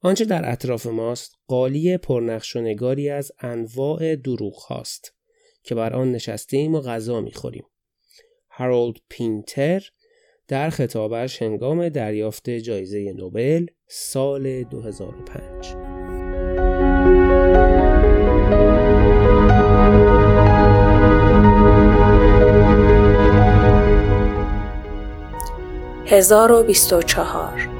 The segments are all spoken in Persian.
آنچه در اطراف ماست قالی پرنقش و نگاری از انواع دروغ هاست که بر آن نشسته ایم و غذا می‌خوریم. هارولد پینتر در خطابش هنگام دریافت جایزه نوبل سال 2005 1024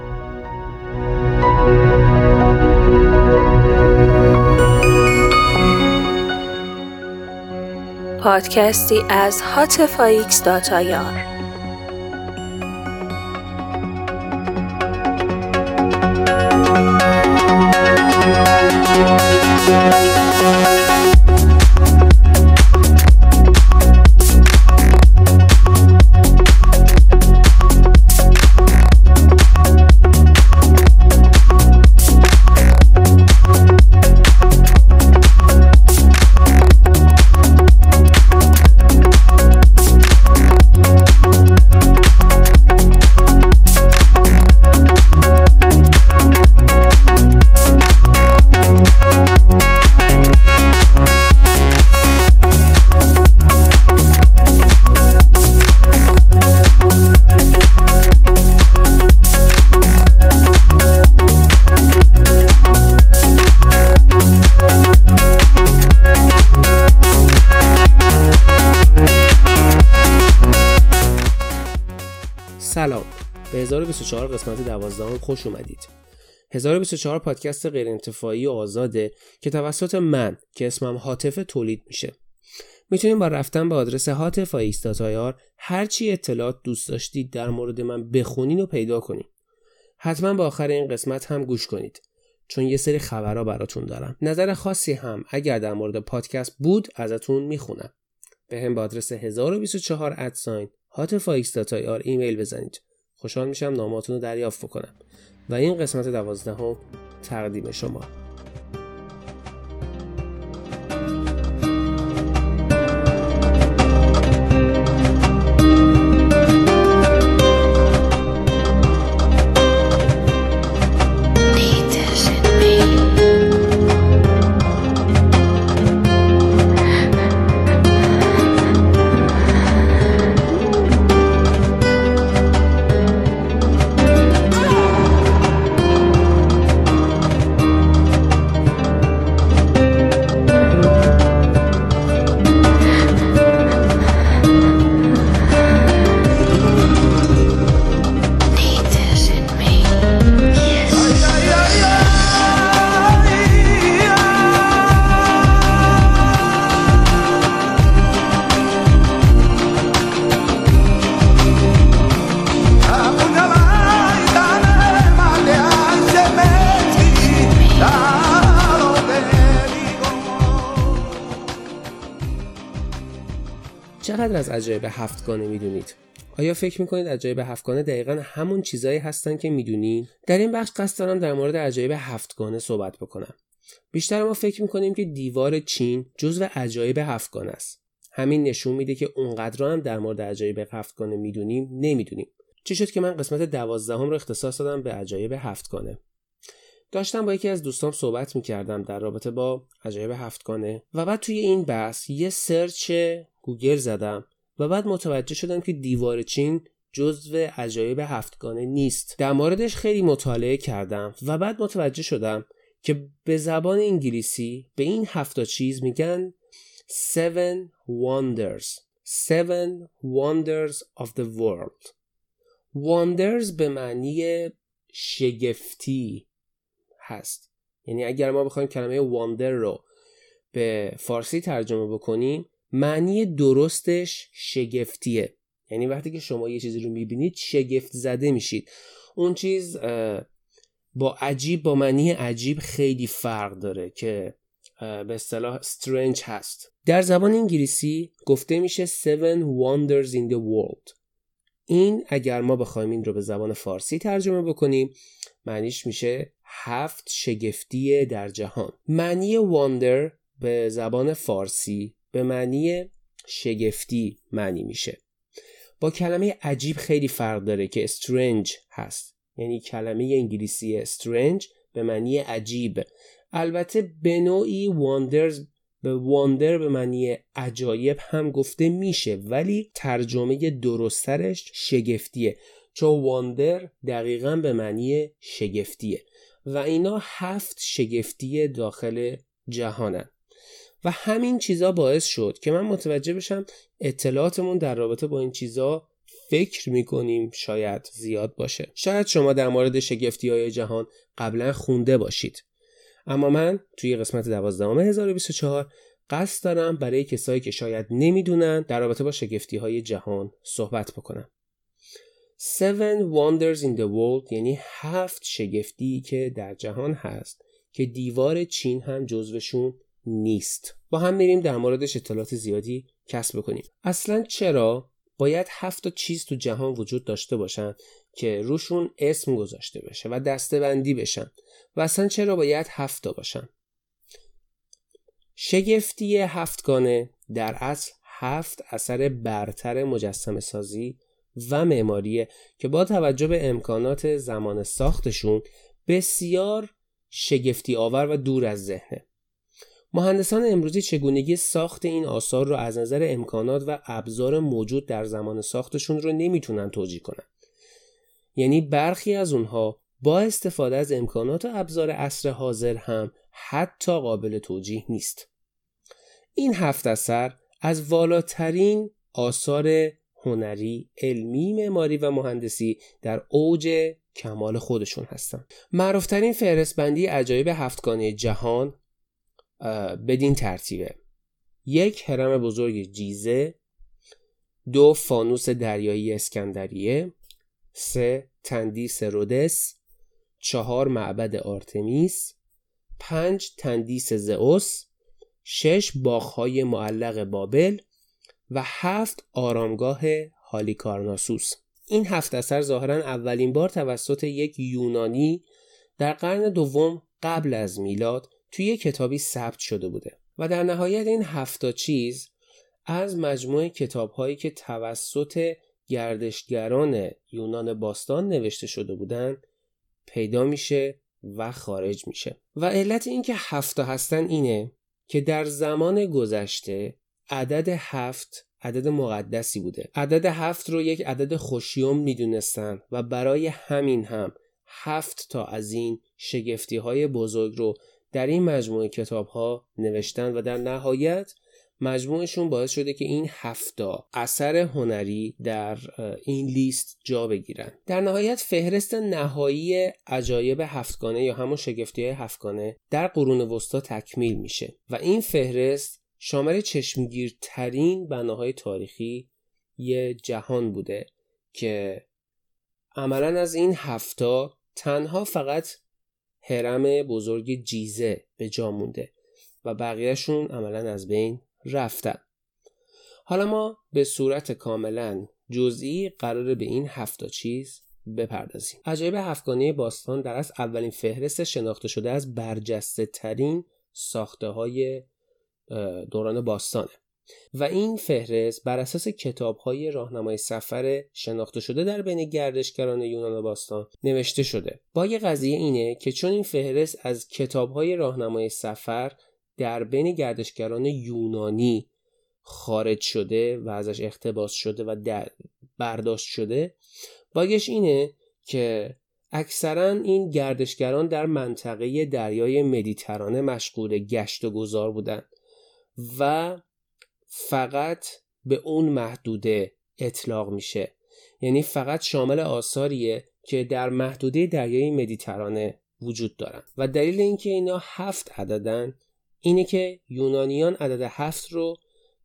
پادکستی از هاتفایکس داتایار سلام 1024 قسمت 12 خوش اومدید. 1024 پادکست غیر انتفاعی و آزاده که توسط من که اسمم حاطف تولید میشه. می‌تونید با رفتن به آدرس حاطف ایستاتایار هرچی اطلاعات دوست داشتید در مورد من بخونین و پیدا کنین. حتما به آخر این قسمت هم گوش کنید. چون یه سری خبرها براتون دارم. نظر خاصی هم اگر در مورد پادکست بود ازتون می‌خونم. به هم به آدرس 1024 ادساین هاتف ایستاتایار ایمیل بزنید. خوشحال میشم ناماتون رو دریافت بکنم. و این قسمت دوازدهم تقدیم شما. عجایب هفتگانه می‌دونید. آیا فکر می‌کنید عجایب هفتگانه دقیقا همون چیزایی هستن که می‌دونین؟ در این بخش قصد دارم در مورد عجایب هفتگانه صحبت بکنم. بیشتر ما فکر می‌کنیم که دیوار چین جزو عجایب هفتگانه است. همین نشون میده که اونقدر هم در مورد عجایب هفتگانه می‌دونیم نمی‌دونیم. چی شد که من قسمت دوازدهم رو اختصاص دادم به عجایب هفتگانه. داشتم با یکی از دوستان صحبت می‌کردم در رابطه با عجایب هفتگانه و بعد توی این بحث یه سرچ گوگل زدم. و بعد متوجه شدم که دیوار چین جزو عجایب هفتگانه نیست. در موردش خیلی مطالعه کردم و بعد متوجه شدم که به زبان انگلیسی به این هفتا چیز میگن Seven Wonders. Seven Wonders of the World. Wonders به معنی شگفتی هست. یعنی اگر ما بخوایم کلمه واندر رو به فارسی ترجمه بکنیم معنی درستش شگفتیه. یعنی وقتی که شما یه چیزی رو می‌بینید شگفت زده میشید. اون چیز با عجیب با معنی عجیب خیلی فرق داره که به اصطلاح استرنج هست. در زبان انگلیسی گفته میشه seven wonders in the world. این اگر ما بخوایم این رو به زبان فارسی ترجمه بکنیم معنیش میشه هفت شگفتی در جهان. معنی واندر به زبان فارسی به معنی شگفتی معنی میشه. با کلمه عجیب خیلی فرق داره که strange هست. یعنی کلمه انگلیسی strange به معنی عجیب. البته به نوعی wonders به wonder به معنی عجایب هم گفته میشه ولی ترجمه درسترش شگفتیه. چون wonder دقیقا به معنی شگفتیه. و اینا هفت شگفتی داخل جهانن. و همین چیزا باعث شد که من متوجه بشم اطلاعاتمون در رابطه با این چیزا فکر می‌کنیم شاید زیاد باشه. شاید شما در مورد شگفتی های جهان قبلا خونده باشید. اما من توی قسمت 12 1024 قصد دارم برای کسایی که شاید نمی‌دونن در رابطه با شگفتی های جهان صحبت بکنم. Seven Wonders in the World یعنی هفت شگفتی که در جهان هست که دیوار چین هم جزوشون نیست. با هم میریم در موردش اطلاعات زیادی کسب بکنیم. اصلا چرا باید هفت تا چیز تو جهان وجود داشته باشن که روشون اسم گذاشته بشه و دسته بندی بشن؟ و اصلا چرا باید هفت تا باشن؟ شگفتی هفتگانه در اصل هفت اثر برتر مجسم سازی و معماریه که با توجه به امکانات زمان ساختشون بسیار شگفتی آور و دور از ذهنه. مهندسان امروزی چگونگی ساخت این آثار رو از نظر امکانات و ابزار موجود در زمان ساختشون رو نمی‌تونن توجیه کنن یعنی برخی از اونها با استفاده از امکانات و ابزار عصر حاضر هم حتی قابل توجیه نیست این هفت اثر از والاترین آثار هنری، علمی، معماری و مهندسی در اوج کمال خودشون هستن. معروفترین فهرستبندی عجایب هفتگانه جهان بدین ترتیبه. یک هرم بزرگ جیزه. دو فانوس دریایی اسکندریه. سه تندیس رودس چهار معبد آرتمیس. پنج تندیس زئوس شش باغهای معلق بابل. و هفت آرامگاه هالیکارناسوس. این هفت اثر ظاهرا اولین بار توسط یک یونانی در قرن دوم قبل از میلاد توی یک کتابی ثبت شده بوده و در نهایت این هفتا چیز از مجموعه کتاب هایی که توسط گردشگران یونان باستان نوشته شده بودند پیدا میشه و خارج میشه. و علت اینکه هفتا هستن اینه که در زمان گذشته عدد هفت عدد مقدسی بوده. عدد هفت رو یک عدد خوشیوم می‌دونستن و برای همین هم هفت تا از این شگفتی های بزرگ رو در این مجموعه کتاب ها نوشتن و در نهایت مجموعشون باعث شده که این هفتا اثر هنری در این لیست جا بگیرن. در نهایت فهرست نهایی عجایب هفتگانه یا همون شگفتی های هفتگانه در قرون وسطا تکمیل میشه و این فهرست شامل چشمگیرترین بناهای تاریخی یه جهان بوده که عملا از این هفتا تنها فقط هرم بزرگ جیزه به جا مونده و بقیهشون عملا از بین رفتن. حالا ما به صورت کاملا جزئی قرار به این هفتا چیز بپردازیم. عجایب هفتگانه باستان در از اولین فهرست شناخته شده از برجسته ترین ساخته های دوران باستانه. و این فهرست بر اساس کتاب های راهنمای سفر شناخته شده در بین گردشگران یونان باستان نوشته شده. با یه قضیه اینه که چون این فهرست از کتاب های راهنمای سفر در بین گردشگران یونانی خارج شده و ازش اقتباس شده و برداشت شده باگش اینه که اکثرا این گردشگران در منطقه دریای مدیترانه مشغول گشت و گذار بودن و فقط به اون محدوده اطلاق میشه. یعنی فقط شامل آثاریه که در محدوده دریای مدیترانه وجود دارن. و دلیل اینکه اینا هفت عددن اینه که یونانیان عدد هفت رو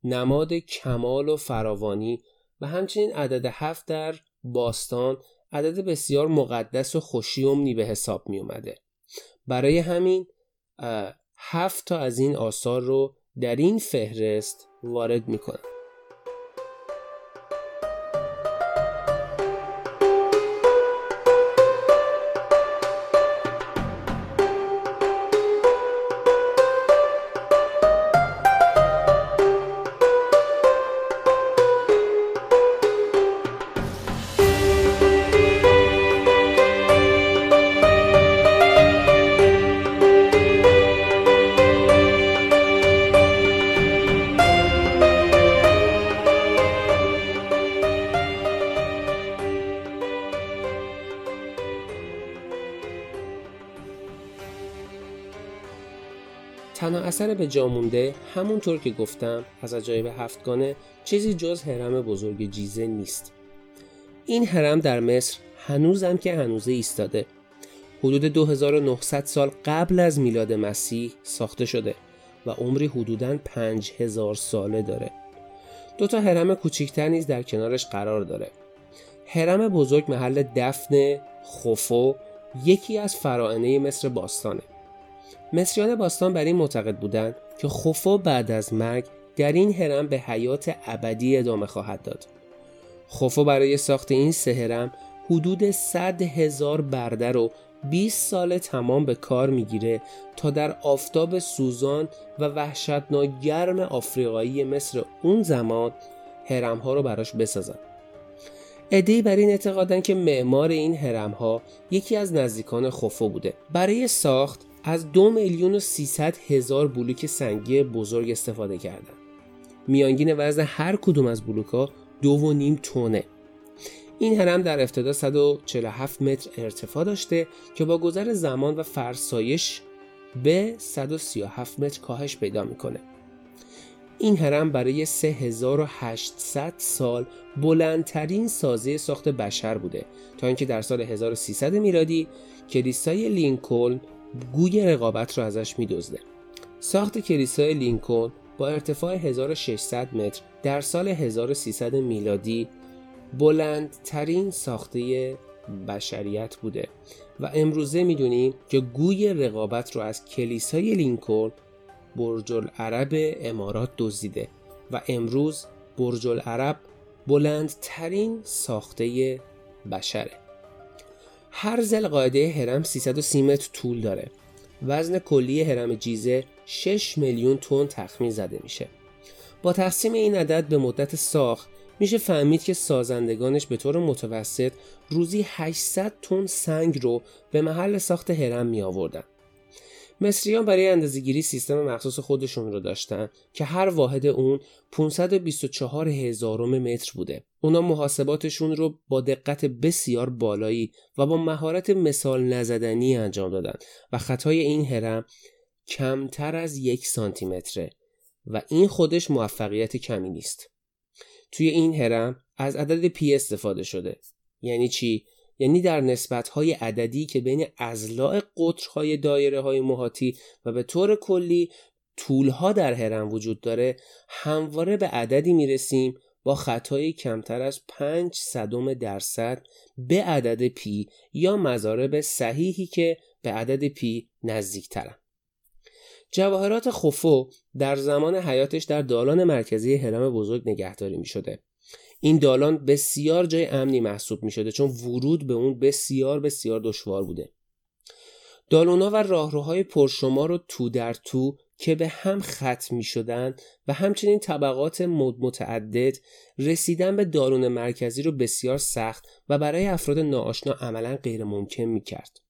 نماد کمال و فراوانی و همچنین عدد هفت در باستان عدد بسیار مقدس و خوشیومنی به حساب می اومده برای همین هفت تا از این آثار رو در این فهرست وارد می تنها اثر به جا مونده همونطور که گفتم از عجایب هفتگانه چیزی جز حرم بزرگ جیزه نیست. این حرم در مصر هنوزم که هنوزه ایستاده. حدود 2900 سال قبل از میلاد مسیح ساخته شده و عمری حدوداً 5000 ساله داره. دو تا حرم کوچیکتر نیز در کنارش قرار داره. حرم بزرگ محل دفن خوفو یکی از فرائنه مصر باستانه. مصریان باستان بر این معتقد بودند که خوفو بعد از مرگ در این حرم به حیات ابدی ادامه خواهد داد. خوفو برای ساخت این سه هرم حدود 100 هزار برده رو 20 سال تمام به کار می‌گیره تا در آفتاب سوزان و وحشتناک گرم آفریقایی مصر اون زمان هرم ها رو براش بسازن. ادهی بر این اعتقادن که معمار این هرم ها یکی از نزدیکان خفو بوده. برای ساخت از دو میلیون و سیصد هزار بلوک سنگی بزرگ استفاده کردن. میانگین وزن هر کدوم از بلوک ها دو و نیم تونه این هرم در ابتدا 147 متر ارتفاع داشته که با گذر زمان و فرسایش به 137 متر کاهش پیدا می‌کنه. این هرم برای 3800 سال بلندترین سازه ساخت بشر بوده تا اینکه در سال 1300 میلادی کلیسای لینکلن گوی رقابت را ازش میدزده. ساخت کلیسای لینکلن با ارتفاع 1600 متر در سال 1300 میلادی بلندترین ساخته بشریت بوده و امروزه می‌دونیم که گوی رقابت رو از کلیسای لینکلن برج العرب امارات دزدیده و امروز برج العرب بلندترین ساخته بشره. هر زل قاعده هرم 330 متر طول داره وزن کلی هرم جیزه 6 میلیون تن تخمین زده میشه با تقسیم این عدد به مدت ساخت میشه فهمید که سازندگانش به طور متوسط روزی 800 تن سنگ رو به محل ساخت هرم می آوردن. مصریان برای اندازهگیری سیستم مخصوص خودشون رو داشتن که هر واحد اون 524 هزارم متر بوده. اونا محاسباتشون رو با دقت بسیار بالایی و با مهارت مثال نزدنی انجام دادن و خطای این هرم کمتر از یک سانتی متره و این خودش موفقیت کمی نیست. توی این هرم از عدد پی استفاده شده یعنی چی یعنی در نسبت های عددی که بین ازلاع قطرهای دایره های محاطی و به طور کلی طولها در هرم وجود داره همواره به عددی می‌رسیم با خطای کمتر از 5 صدم درصد به عدد پی یا مضارب صحیحی که به عدد پی نزدیک ترن. جواهرات خفو در زمان حیاتش در دالان مرکزی هرم بزرگ نگهداری می شده. این دالان بسیار جای امنی محسوب می شده چون ورود به اون بسیار بسیار دشوار بوده. دالونا و راهروهای پرشمار و تو در تو که به هم ختم می شدن و همچنین طبقات متعدد رسیدن به دالون مرکزی رو بسیار سخت و برای افراد ناآشنا عملا غیر ممکن می کرد.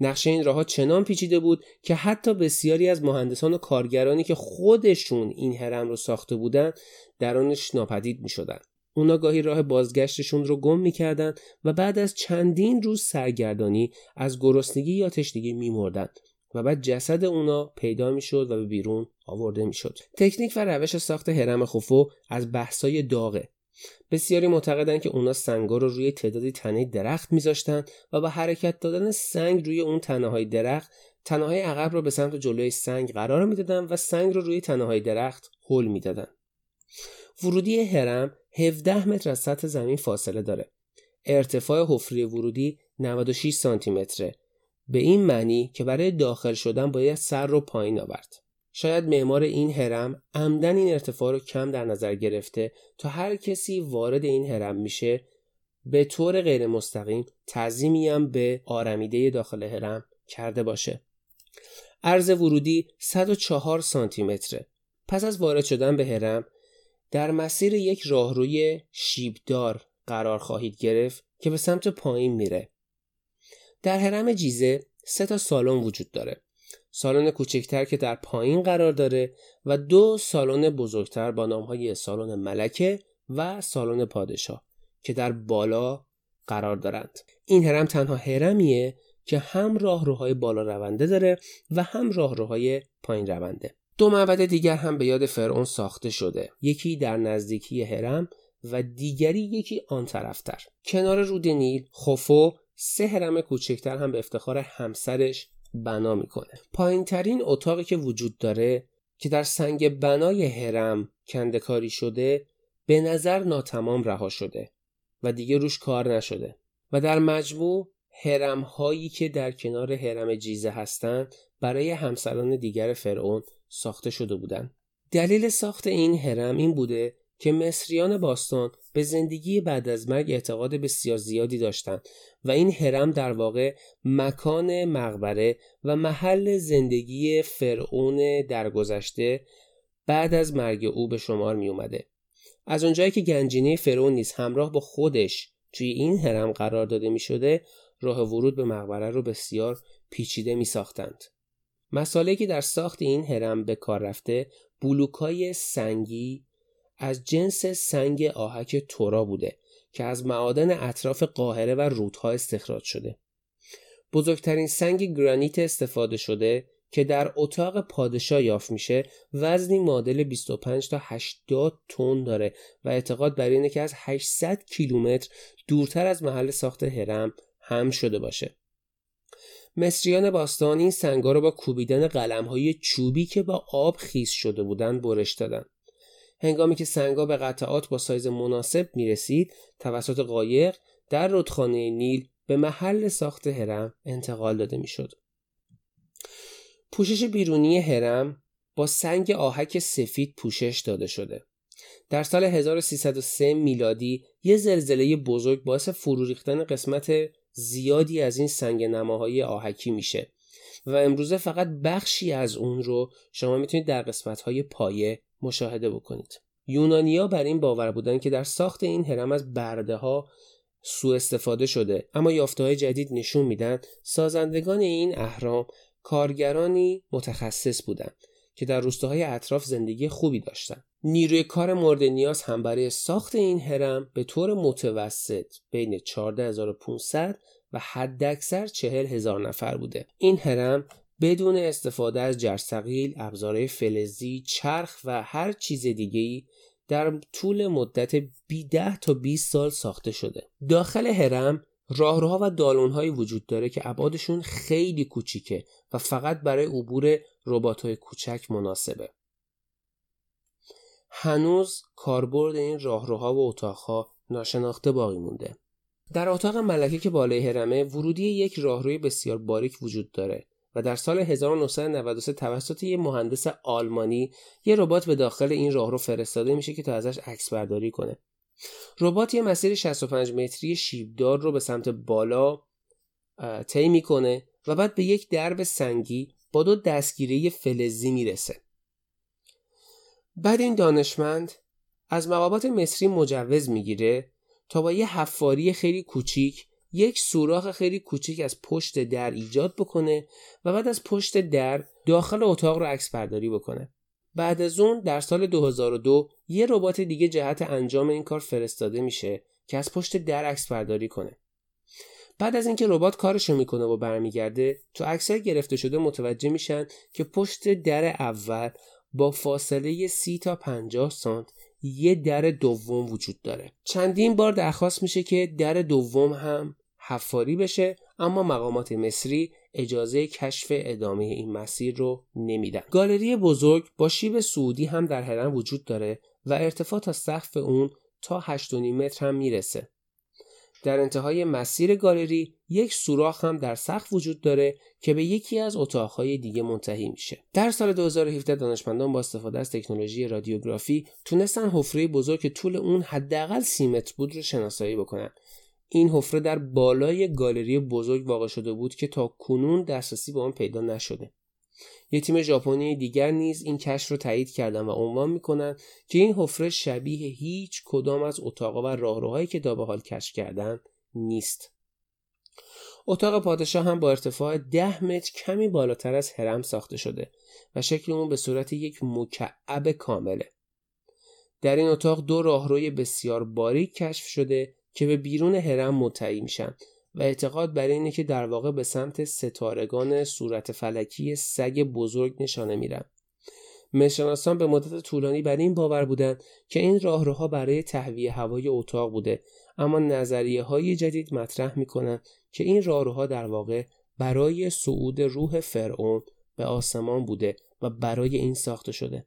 نقشه این راه چنان پیچیده بود که حتی بسیاری از مهندسان و کارگرانی که خودشون این هرم رو ساخته بودن در آنش ناپدید می شدن. اونا گاهی راه بازگشتشون رو گم می‌کردن و بعد از چندین روز سرگردانی از گرسنگی یا تشنگی میمردن و بعد جسد اونا پیدا می‌شد و به بیرون آورده می‌شد. تکنیک و روش ساخت هرم خوفو از بحثای داغه بسیاری معتقدند که اونا سنگا رو روی تعدادی تنه درخت میذاشتن و با حرکت دادن سنگ روی اون تنه های درخت تنه های عقب رو به سمت جلوی سنگ قرار می‌دادن و سنگ رو روی تنه های درخت هل می‌دادن. ورودی هرم 17 متر از سطح زمین فاصله داره. ارتفاع حفره ورودی 96 سانتی متره. به این معنی که برای داخل شدن باید سر رو پایین آورد. شاید معمار این هرم عمدن این ارتفاع رو کم در نظر گرفته تا هر کسی وارد این هرم میشه به طور غیر مستقیم تعظیمی هم به آرمیده داخل هرم کرده باشه. عرض ورودی 104 سانتی متره پس از وارد شدن به هرم در مسیر یک راهروی شیبدار قرار خواهید گرفت که به سمت پایین میره. در هرم جیزه سه تا سالن وجود داره. سالن کوچکتر که در پایین قرار داره و دو سالن بزرگتر با نامهای سالن ملکه و سالن پادشاه که در بالا قرار دارند. این هرم تنها هرمیه که هم راهروهای بالا رونده داره و هم راهروهای پایین رونده. دو معبد دیگر هم به یاد فرعون ساخته شده. یکی در نزدیکی هرم و دیگری یکی آن طرفتر. کنار رود نیل خوفو سه هرم کوچکتر هم به افتخار همسرش بنا می‌کنه پایین ترین اتاقی که وجود داره که در سنگ بنای هرم کندکاری شده به نظر ناتمام رها شده و دیگه روش کار نشده و در مجموع هرم هایی که در کنار هرم جیزه هستند برای همسران دیگر فرعون ساخته شده بودند. دلیل ساخت این هرم این بوده که مصریان باستان به زندگی بعد از مرگ اعتقاد بسیار زیادی داشتند و این هرم در واقع مکان مقبره و محل زندگی فرعون درگذشته بعد از مرگ او به شمار می اومده. از اونجایی که گنجینه فرعون نیز همراه با خودش توی این هرم قرار داده می شده راه ورود به مقبره رو بسیار پیچیده می ساختند. مساله که در ساخت این هرم به کار رفته بلوکای سنگی از جنس سنگ آهک تورا بوده که از معادن اطراف قاهره و رودها استخراج شده. بزرگترین سنگ گرانیت استفاده شده که در اتاق پادشاه یافت میشه وزنی معادل 25 تا 80 تن داره و اعتقاد بر اینه که از 800 کیلومتر دورتر از محل ساخت هرم هم شده باشه. مصریان باستان این سنگا رو با کوبیدن قلم های چوبی که با آب خیس شده بودن برش دادن. هنگامی که سنگا به قطعات با سایز مناسب می رسید توسط قایق در رودخانه نیل به محل ساخت هرم انتقال داده می شد. پوشش بیرونی هرم با سنگ آهک سفید پوشش داده شده. در سال 1303 میلادی یه زلزله بزرگ باعث فرو ریختن قسمت زیادی از این سنگ نماهای آهکی میشه و امروزه فقط بخشی از اون رو شما می‌تونید در قسمت های پایه مشاهده بکنید یونانیا بر این باور بودن که در ساخت این هرم از برده ها سوء استفاده شده اما یافته های جدید نشون میدن سازندگان این اهرام کارگرانی متخصص بودند که در روستاهای اطراف زندگی خوبی داشتند. نیروی کار مورد نیاز هم برای ساخت این هرم به طور متوسط بین 14500 و حداکثر 40000 نفر بوده. این هرم بدون استفاده از جرثقیل، ابزارهای فلزی، چرخ و هر چیز دیگه‌ای در طول مدت 10 تا 20 سال ساخته شده. داخل هرم راهروها و دالونهایی وجود داره که ابعادشون خیلی کوچیکه و فقط برای عبور ربات‌های کوچک مناسبه. هنوز کاربرد این راهروها و اتاقها ناشناخته باقی مونده. در اتاق ملکه که بالای هرمه ورودی یک راهروی بسیار باریک وجود داره و در سال 1993 توسط یک مهندس آلمانی یه ربات به داخل این راهرو فرستاده میشه که تا ازش عکس برداری کنه. ربات یه مسیر 65 متری شیبدار رو به سمت بالا طی می‌کنه و بعد به یک درب سنگی با دو دستگیره فلزی می‌رسه. بعد این دانشمند از مقابات مصری مجوز می‌گیره تا با یه حفاری خیلی کوچیک یک سوراخ خیلی کوچیک از پشت در ایجاد بکنه و بعد از پشت در داخل اتاق رو عکس برداری بکنه. بعد از اون در سال 2002 یه ربات دیگه جهت انجام این کار فرستاده میشه که از پشت در عکس برداری کنه. بعد از اینکه ربات کارشو می‌کنه و برمیگرده تو عکسای گرفته شده متوجه میشن که پشت در اول با فاصله 30 تا 50 سانت یه در دوم وجود داره. چندین بار درخواست میشه که در دوم هم حفاری بشه اما مقامات مصری اجازه کشف ادامه این مسیر رو نمیدن. گالری بزرگ با شیب سعودی هم در هرم وجود داره و ارتفاع تا سقف اون تا 8.5 متر هم می‌رسه. در انتهای مسیر گالری یک سوراخ هم در سقف وجود داره که به یکی از اتاقهای دیگه منتهی میشه. در سال 2017 دانشمندان با استفاده از تکنولوژی رادیوگرافی تونستن حفره بزرگ که طول اون حداقل سی متر بود رو شناسایی بکنن. این حفره در بالای گالری بزرگ واقع شده بود که تا کنون دسترسی به آن پیدا نشده. یک تیم ژاپنی دیگر نیز این کشف رو تایید کردن و عنوان می‌کنن که این حفره شبیه هیچ کدام از اتاقا و راهروهایی که تا به حال کشف کردن نیست. اتاق پادشاه هم با ارتفاع ده متر کمی بالاتر از هرم ساخته شده و شکل اون به صورت یک مکعب کامله. در این اتاق دو راهروی بسیار باریک کشف شده که به بیرون هرم متعی میشن و اعتقاد بر اینه که در واقع به سمت ستارگان صورت فلکی سگ بزرگ نشانه میرن. مشناسان به مدت طولانی بر این باور بودند که این راهروها برای تهویه هوای اتاق بوده اما نظریه های جدید مطرح می‌کنند که این راهروها در واقع برای صعود روح فرعون به آسمان بوده و برای این ساخته شده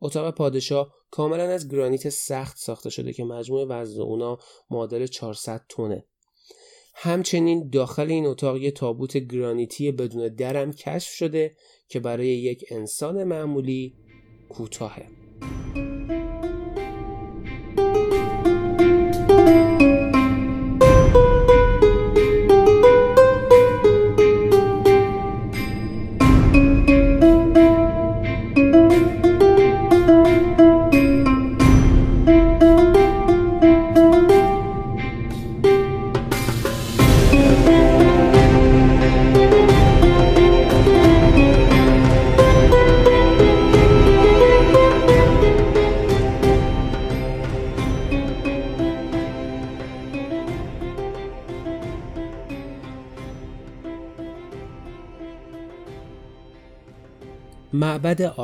اتاق پادشاه کاملا از گرانیت سخت ساخته شده که مجموع وزن اونا معادل 400 تونه همچنین داخل این اتاق یه تابوت گرانیتی بدون درم کشف شده که برای یک انسان معمولی کوتاهه.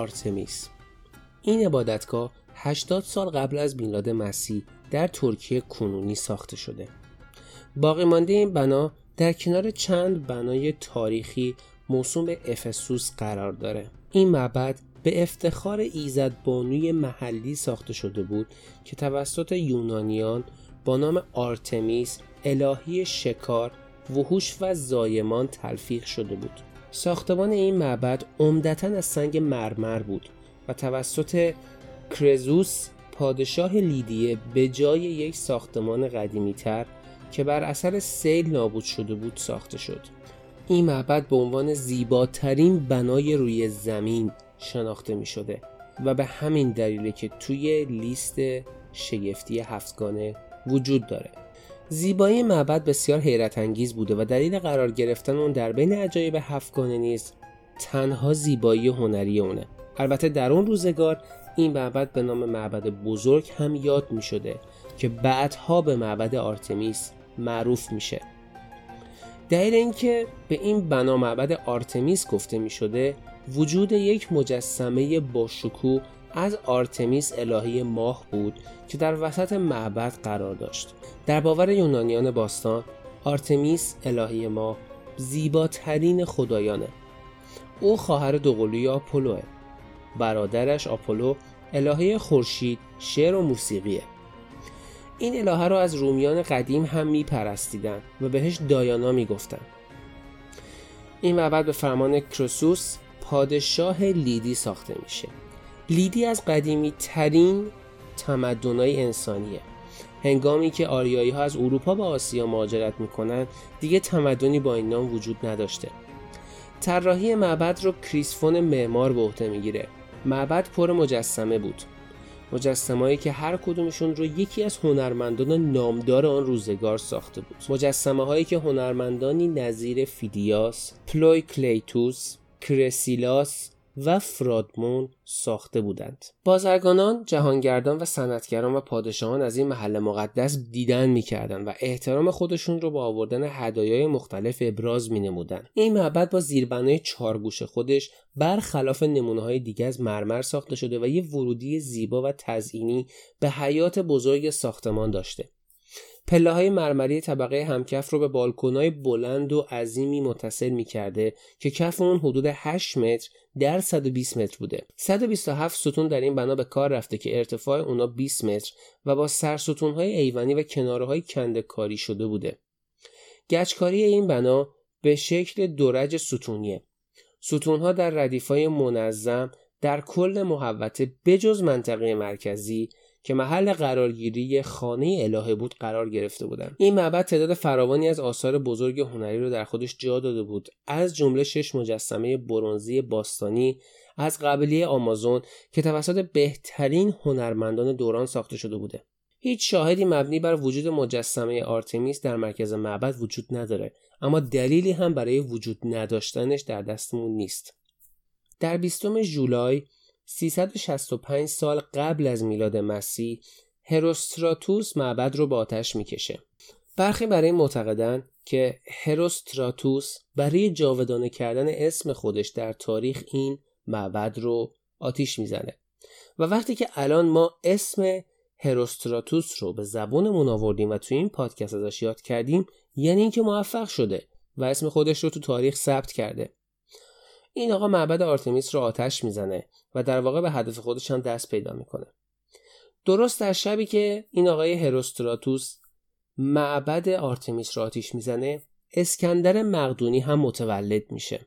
آرتمیس این عبادتگاه 80 سال قبل از میلاد مسیح در ترکیه کنونی ساخته شده. باقی مانده این بنا در کنار چند بنای تاریخی موسوم به افسوس قرار داره. این معبد به افتخار ایزد بانوی محلی ساخته شده بود که توسط یونانیان با نام آرتمیس الهی شکار، وحوش و زایمان تلفیق شده بود. ساختمان این معبد عمدتا از سنگ مرمر بود و توسط کرزوس پادشاه لیدیه به جای یک ساختمان قدیمی تر که بر اثر سیل نابود شده بود ساخته شد. این معبد به عنوان زیباترین بنای روی زمین شناخته می شده و به همین دلیله که توی لیست شگفتی هفتگانه وجود داره. زیبایی معبد بسیار حیرت انگیز بوده و دلیل قرار گرفتن اون در بین عجایب هفتگانه نیز تنها زیبایی هنری اونه. البته در اون روزگار این معبد به نام معبد بزرگ هم یاد می شده که بعدها به معبد آرتمیس معروف میشه. دلیل اینکه به این بنا معبد آرتمیس گفته می شده وجود یک مجسمه با شکوه از آرتمیس الهه‌ی ماه بود که در وسط معبد قرار داشت. در باور یونانیان باستان آرتمیس الهی ماه زیباترین خدایانه. او خواهر دوقلوی آپولوه. برادرش آپولو الهه خورشید شعر و موسیقیه. این الهه را از رومیان قدیم هم میپرستیدند و بهش دایانا می‌گفتند این معبد به فرمان کروسوس پادشاه لیدی ساخته میشه. لیدی از قدیمی ترین تمدنای انسانیه. هنگامی که آریایی ها از اروپا به آسیا مهاجرت می‌کنند دیگه تمدنی با این نام وجود نداشته. طراحی معبد رو کرسیفرون معمار به عهده می‌گیره. معبد پر مجسمه بود. مجسمه‌ای که هر کدومشون رو یکی از هنرمندان نامدار آن روزگار ساخته بود. مجسمه هایی که هنرمندانی نظیر فیدیاس، پلی‌کلیتوس، کرسیلاس و فرادمون ساخته بودند. بازرگانان جهانگردان و صنعتگران و پادشاهان از این محل مقدس دیدن می‌کردند و احترام خودشون رو با آوردن هدایای مختلف ابراز مینمودند این معبد با زیربنای چارگوش خودش برخلاف نمونه های دیگه از مرمر ساخته شده و یه ورودی زیبا و تزئینی به حیات بزرگ ساختمان داشته. پله های مرمری طبقه همکف رو به بالکنای بلند و عظیمی متصل می کرده که کف اون حدود 8 متر در 120 متر بوده. 127 ستون در این بنا به کار رفته که ارتفاع اونا 20 متر و با سرستون های ایوانی و کناره های کنده کاری شده بوده. گچکاری این بنا به شکل دورج ستونیه. ستون ها در ردیف های منظم در کل محوطه بجز منطقه مرکزی که محل قرارگیری خانه الهه بود قرار گرفته بودند این معبد تعداد فراوانی از آثار بزرگ هنری رو در خودش جا داده بود. از جمله شش مجسمه برونزی باستانی از قبلیه آمازون که توسط بهترین هنرمندان دوران ساخته شده بوده. هیچ شاهدی مبنی بر وجود مجسمه آرتمیس در مرکز معبد وجود نداره اما دلیلی هم برای وجود نداشتنش در دستمون نیست. در 20 جولای 365 سال قبل از میلاد مسیح هروستراتوس معبد رو با آتش می‌کشه. برخی برای معتقدن که هروستراتوس برای جاودانه کردن اسم خودش در تاریخ این معبد رو آتیش می‌زنه و وقتی که الان ما اسم هروستراتوس رو به زبونمون آوردیم و توی این پادکست ازش یاد کردیم یعنی اینکه موفق شده و اسم خودش رو تو تاریخ ثبت کرده این آقا معبد آرتمیس رو آتش می‌زنه و در واقع به هدف خودش هم دست پیدا می‌کنه. درست در شبی که این آقای هروستراتوس معبد آرتمیس رو آتیش می‌زنه اسکندر مقدونی هم متولد میشه.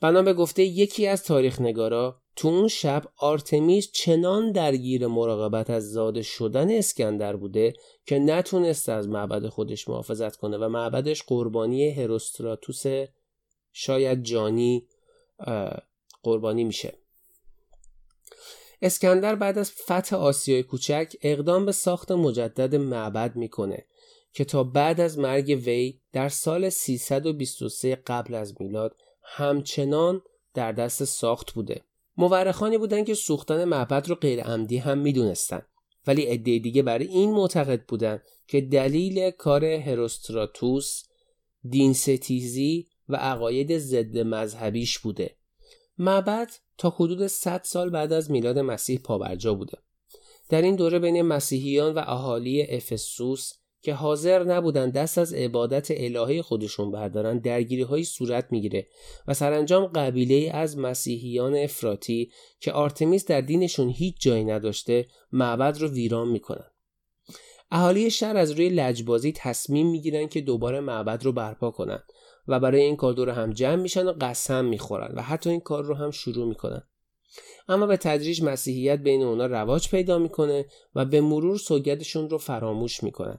بنا به گفته یکی از تاریخ نگارا تو اون شب آرتمیس چنان درگیر مراقبت از زاده شدن اسکندر بوده که نتونست از معبد خودش محافظت کنه و معبدش قربانی هروستراتوس شاید جانی قربانی میشه. اسکندر بعد از فتح آسیای کوچک اقدام به ساخت مجدد معبد می‌کنه که تا بعد از مرگ وی در سال 323 قبل از میلاد همچنان در دست ساخت بوده. مورخانی بودند که سوختن معبد رو غیر عمدی هم می‌دونستند. ولی عده دیگه برای این معتقد بودند که دلیل کار هروستراتوس دینستیزی و عقاید ضد مذهبیش بوده. معبد تا حدود 100 سال بعد از میلاد مسیح پابرجا بوده. در این دوره بین مسیحیان و اهالی افسوس که حاضر نبودن دست از عبادت الهه خودشون بردارن درگیری های صورت می‌گیره و سرانجام قبیله از مسیحیان افراطی که آرتمیس در دینشون هیچ جایی نداشته معبد رو ویران می‌کنن. اهالی شهر از روی لجبازی تصمیم می‌گیرن که دوباره معبد رو برپا کنن. و برای این کار دور هم جمع میشن و قسم می‌خورن و حتی این کار رو هم شروع می‌کنن. اما به تدریج مسیحیت بین اونا رواج پیدا می‌کنه و به مرور سوگدشون رو فراموش می‌کنن.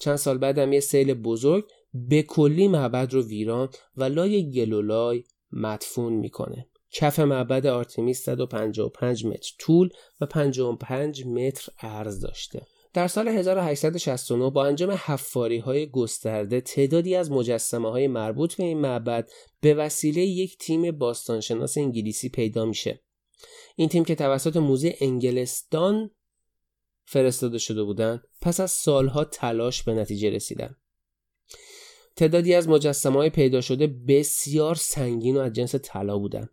چند سال بعد هم یه سیل بزرگ به کلی معبد رو ویران و لای گلولای مدفون می‌کنه. کف معبد آرتمیس 155 متر طول و 55 متر عرض داشته. در سال 1869 با انجام حفاری های گسترده تعدادی از مجسمه های مربوط به این معبد به وسیله یک تیم باستانشناس انگلیسی پیدا میشه. این تیم که توسط موزه انگلستان فرستاده شده بودند پس از سالها تلاش به نتیجه رسیدن. تعدادی از مجسمه های پیدا شده بسیار سنگین و از جنس طلا بودند.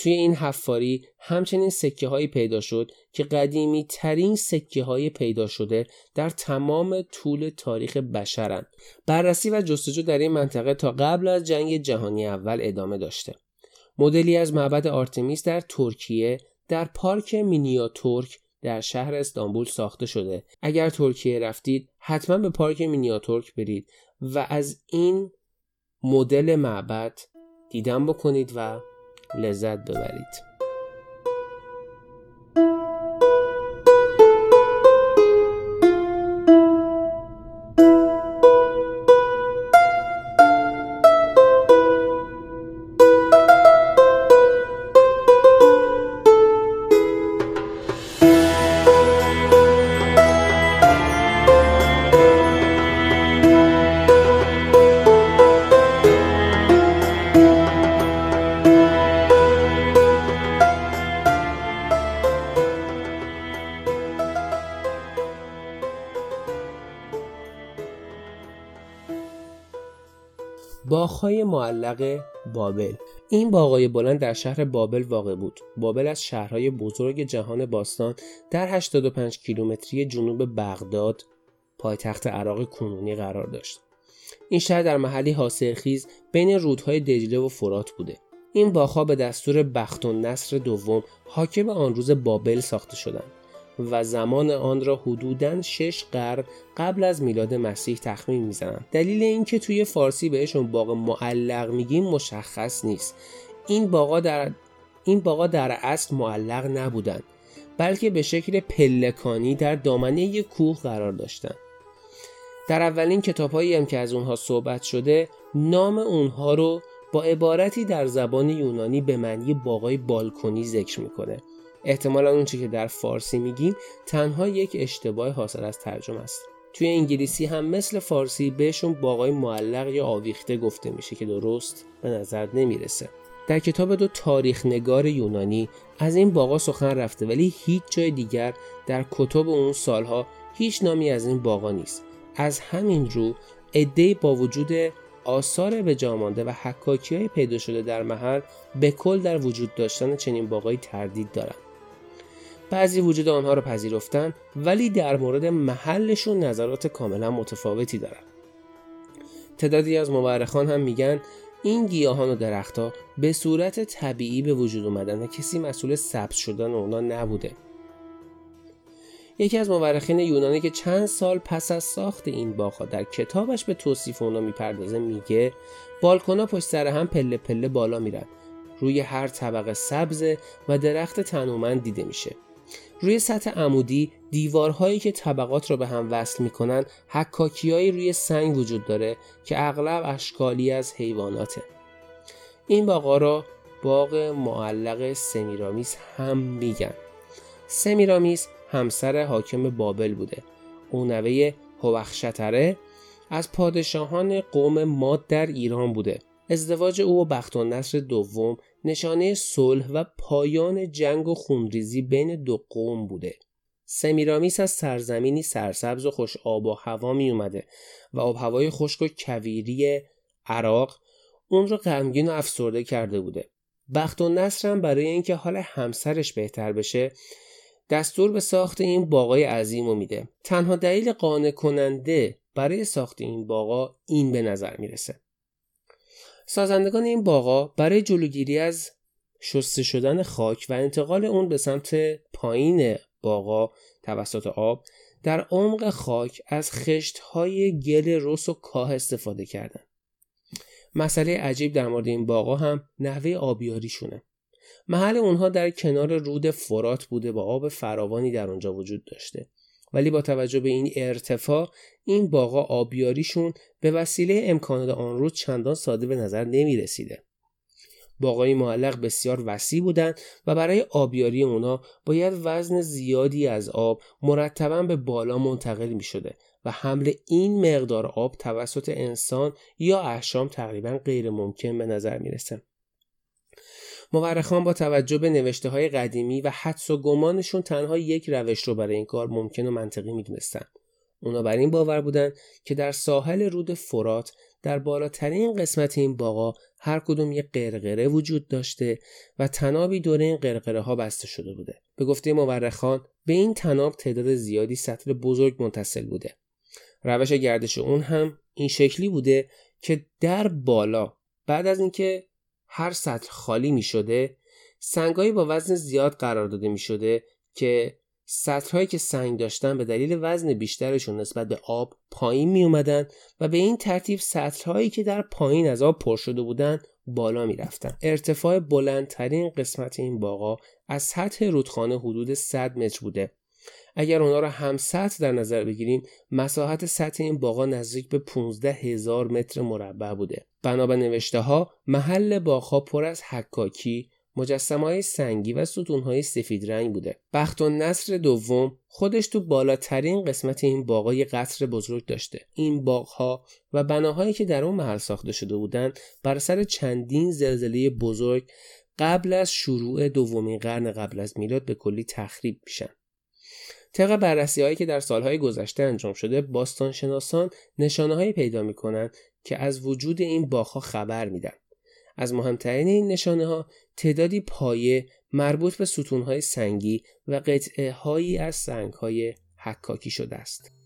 توی این حفاری همچنین سکه هایی پیدا شد که قدیمی ترین سکه های پیدا شده در تمام طول تاریخ بشرن. بررسی و جستجو در این منطقه تا قبل از جنگ جهانی اول ادامه داشته. مدلی از معبد آرتمیس در ترکیه در پارک مینیاتورک در شهر استانبول ساخته شده. اگر ترکیه رفتید حتما به پارک مینیاتورک برید و از این مدل معبد دیدن بکنید و لذت ببرید. معلق بابل. این باغای بلند در شهر بابل واقع بود. بابل از شهرهای بزرگ جهان باستان در 85 کیلومتری جنوب بغداد پایتخت عراق کنونی قرار داشت. این شهر در محلی حاصلخیز بین رودهای دجله و فرات بوده. این باغها به دستور بخت و نصر دوم حاکم آن روز بابل ساخته شدند. و زمان آن را حدوداً شش قرن قبل از میلاد مسیح تخمین می‌زنند دلیل اینکه توی فارسی بهشون باغ معلق میگیم مشخص نیست. این باغا در این باغا در اصل معلق نبودند بلکه به شکل پلکانی در دامنه یک کوه قرار داشتند در اولین کتابهایی هم که از اونها صحبت شده نام اونها رو با عبارتی در زبان یونانی به معنی باغای بالکنی ذکر می‌کنه. احتمالا اون که در فارسی میگیم تنها یک اشتباه حاصل از ترجمه است. توی انگلیسی هم مثل فارسی بهشون باقای معلق یا آویخته گفته میشه که درست به نظر نمی‌رسه. در کتاب دو تاریخ نگار یونانی از این باغا سخن رفته ولی هیچ جای دیگر در کتب اون سالها هیچ نامی از این باغا نیست. از همین رو عدهای با وجود آثار به جامانده و حکاکی های پیدا شده در محل به کل در وجود داشتن چنین باقایی تردید دارند بعضی وجود آنها را پذیرفتن ولی در مورد محلشون نظرات کاملا متفاوتی دارند. تعدادی از مورخان هم میگن این گیاهان و درختها به صورت طبیعی به وجود اومدن و کسی مسئول سبز شدن اونا نبوده. یکی از مورخین یونانی که چند سال پس از ساخت این باغها در کتابش به توصیف اونا می‌پردازه میگه بالکونا پشت سر هم پله پله بالا میرن. روی هر طبقه سبز و درخت تنومند دیده میشه. روی سطح عمودی دیوارهایی که طبقات را به هم وصل می‌کنن حکاکیهایی روی سنگ وجود داره که اغلب اشکالی از حیواناته. این باغا را باغ معلق سمیرامیس هم میگن. سمیرامیس همسر حاکم بابل بوده. او نوه هوخشتره از پادشاهان قوم ماد در ایران بوده. ازدواج او و بخت و نصر دوم نشانه صلح و پایان جنگ و خونریزی بین دو قوم بوده. سمیرامیس از سرزمینی سرسبز و خوش آب و هوا می اومده و آب هوای خشک و کویری عراق اون رو غمگین و افسرده کرده بوده. بخت و نصر هم برای اینکه حال همسرش بهتر بشه دستور به ساخت این باقای عظیم رو میده. تنها دلیل قانع کننده برای ساخت این باقا این به نظر می‌رسه. سازندگان این باغا برای جلوگیری از شسته شدن خاک و انتقال اون به سمت پایین باغا توسط آب در عمق خاک از خشت های گل رس و کاه استفاده کردن. مسئله عجیب در مورد این باغا هم نحوه آبیاریشونه. محل اونها در کنار رود فرات بوده با آب فراوانی در اونجا وجود داشته. ولی با توجه به این ارتفاع این باغا آبیاریشون به وسیله امکانات آن رود چندان ساده به نظر نمی رسیده. باغای معلق بسیار وسیع بودند و برای آبیاری اونا باید وزن زیادی از آب مرتبا به بالا منتقل می شده و حمل این مقدار آب توسط انسان یا احشام تقریبا غیر ممکن به نظر می. مورخان با توجه به نوشته های قدیمی و حدس و گمانشون تنها یک روش رو برای این کار ممکن و منطقی می‌دونستن. اونا بر این باور بودن که در ساحل رود فرات در بالاترین قسمت این باغا هر کدوم یک قرقره وجود داشته و تنابی دور این قرقره ها بسته شده بوده. به گفته مورخان به این تناب تعداد زیادی سطل بزرگ منتصل بوده. روش گردش اون هم این شکلی بوده که در بالا بعد از اینکه هر سطل خالی می شده سنگایی با وزن زیاد قرار داده می شده که سطرهایی که سنگ داشتن به دلیل وزن بیشترشون نسبت به آب پایین می اومدن و به این ترتیب سطرهایی که در پایین از آب پر شده بودن بالا می رفتن. ارتفاع بلندترین قسمت این باغا از سطح رودخانه حدود 100 متر بوده اگر اونا رو هم سطح در نظر بگیریم مساحت سطح این باغا نزدیک به 15 هزار متر مربع بوده. بنا به نوشته ها محل باغها پر از حکاکی مجسمه های سنگی و ستون های سفید رنگ بوده. بخت و نصر دوم خودش تو بالاترین قسمت این باغای قصر بزرگ داشته. این باغها و بناهایی که در اون محل ساخته شده بودند بر سر چندین زلزله بزرگ قبل از شروع دومین قرن قبل از میلاد به کلی تخریب میشن. طبق بررسی هایی که در سالهای گذشته انجام شده باستانشناسان نشانه هایی پیدا می کنند که از وجود این باغها خبر میدن. از مهمترین این نشانه ها تعدادی پایه مربوط به ستون های سنگی و قطعه هایی از سنگ های حکاکی شده است.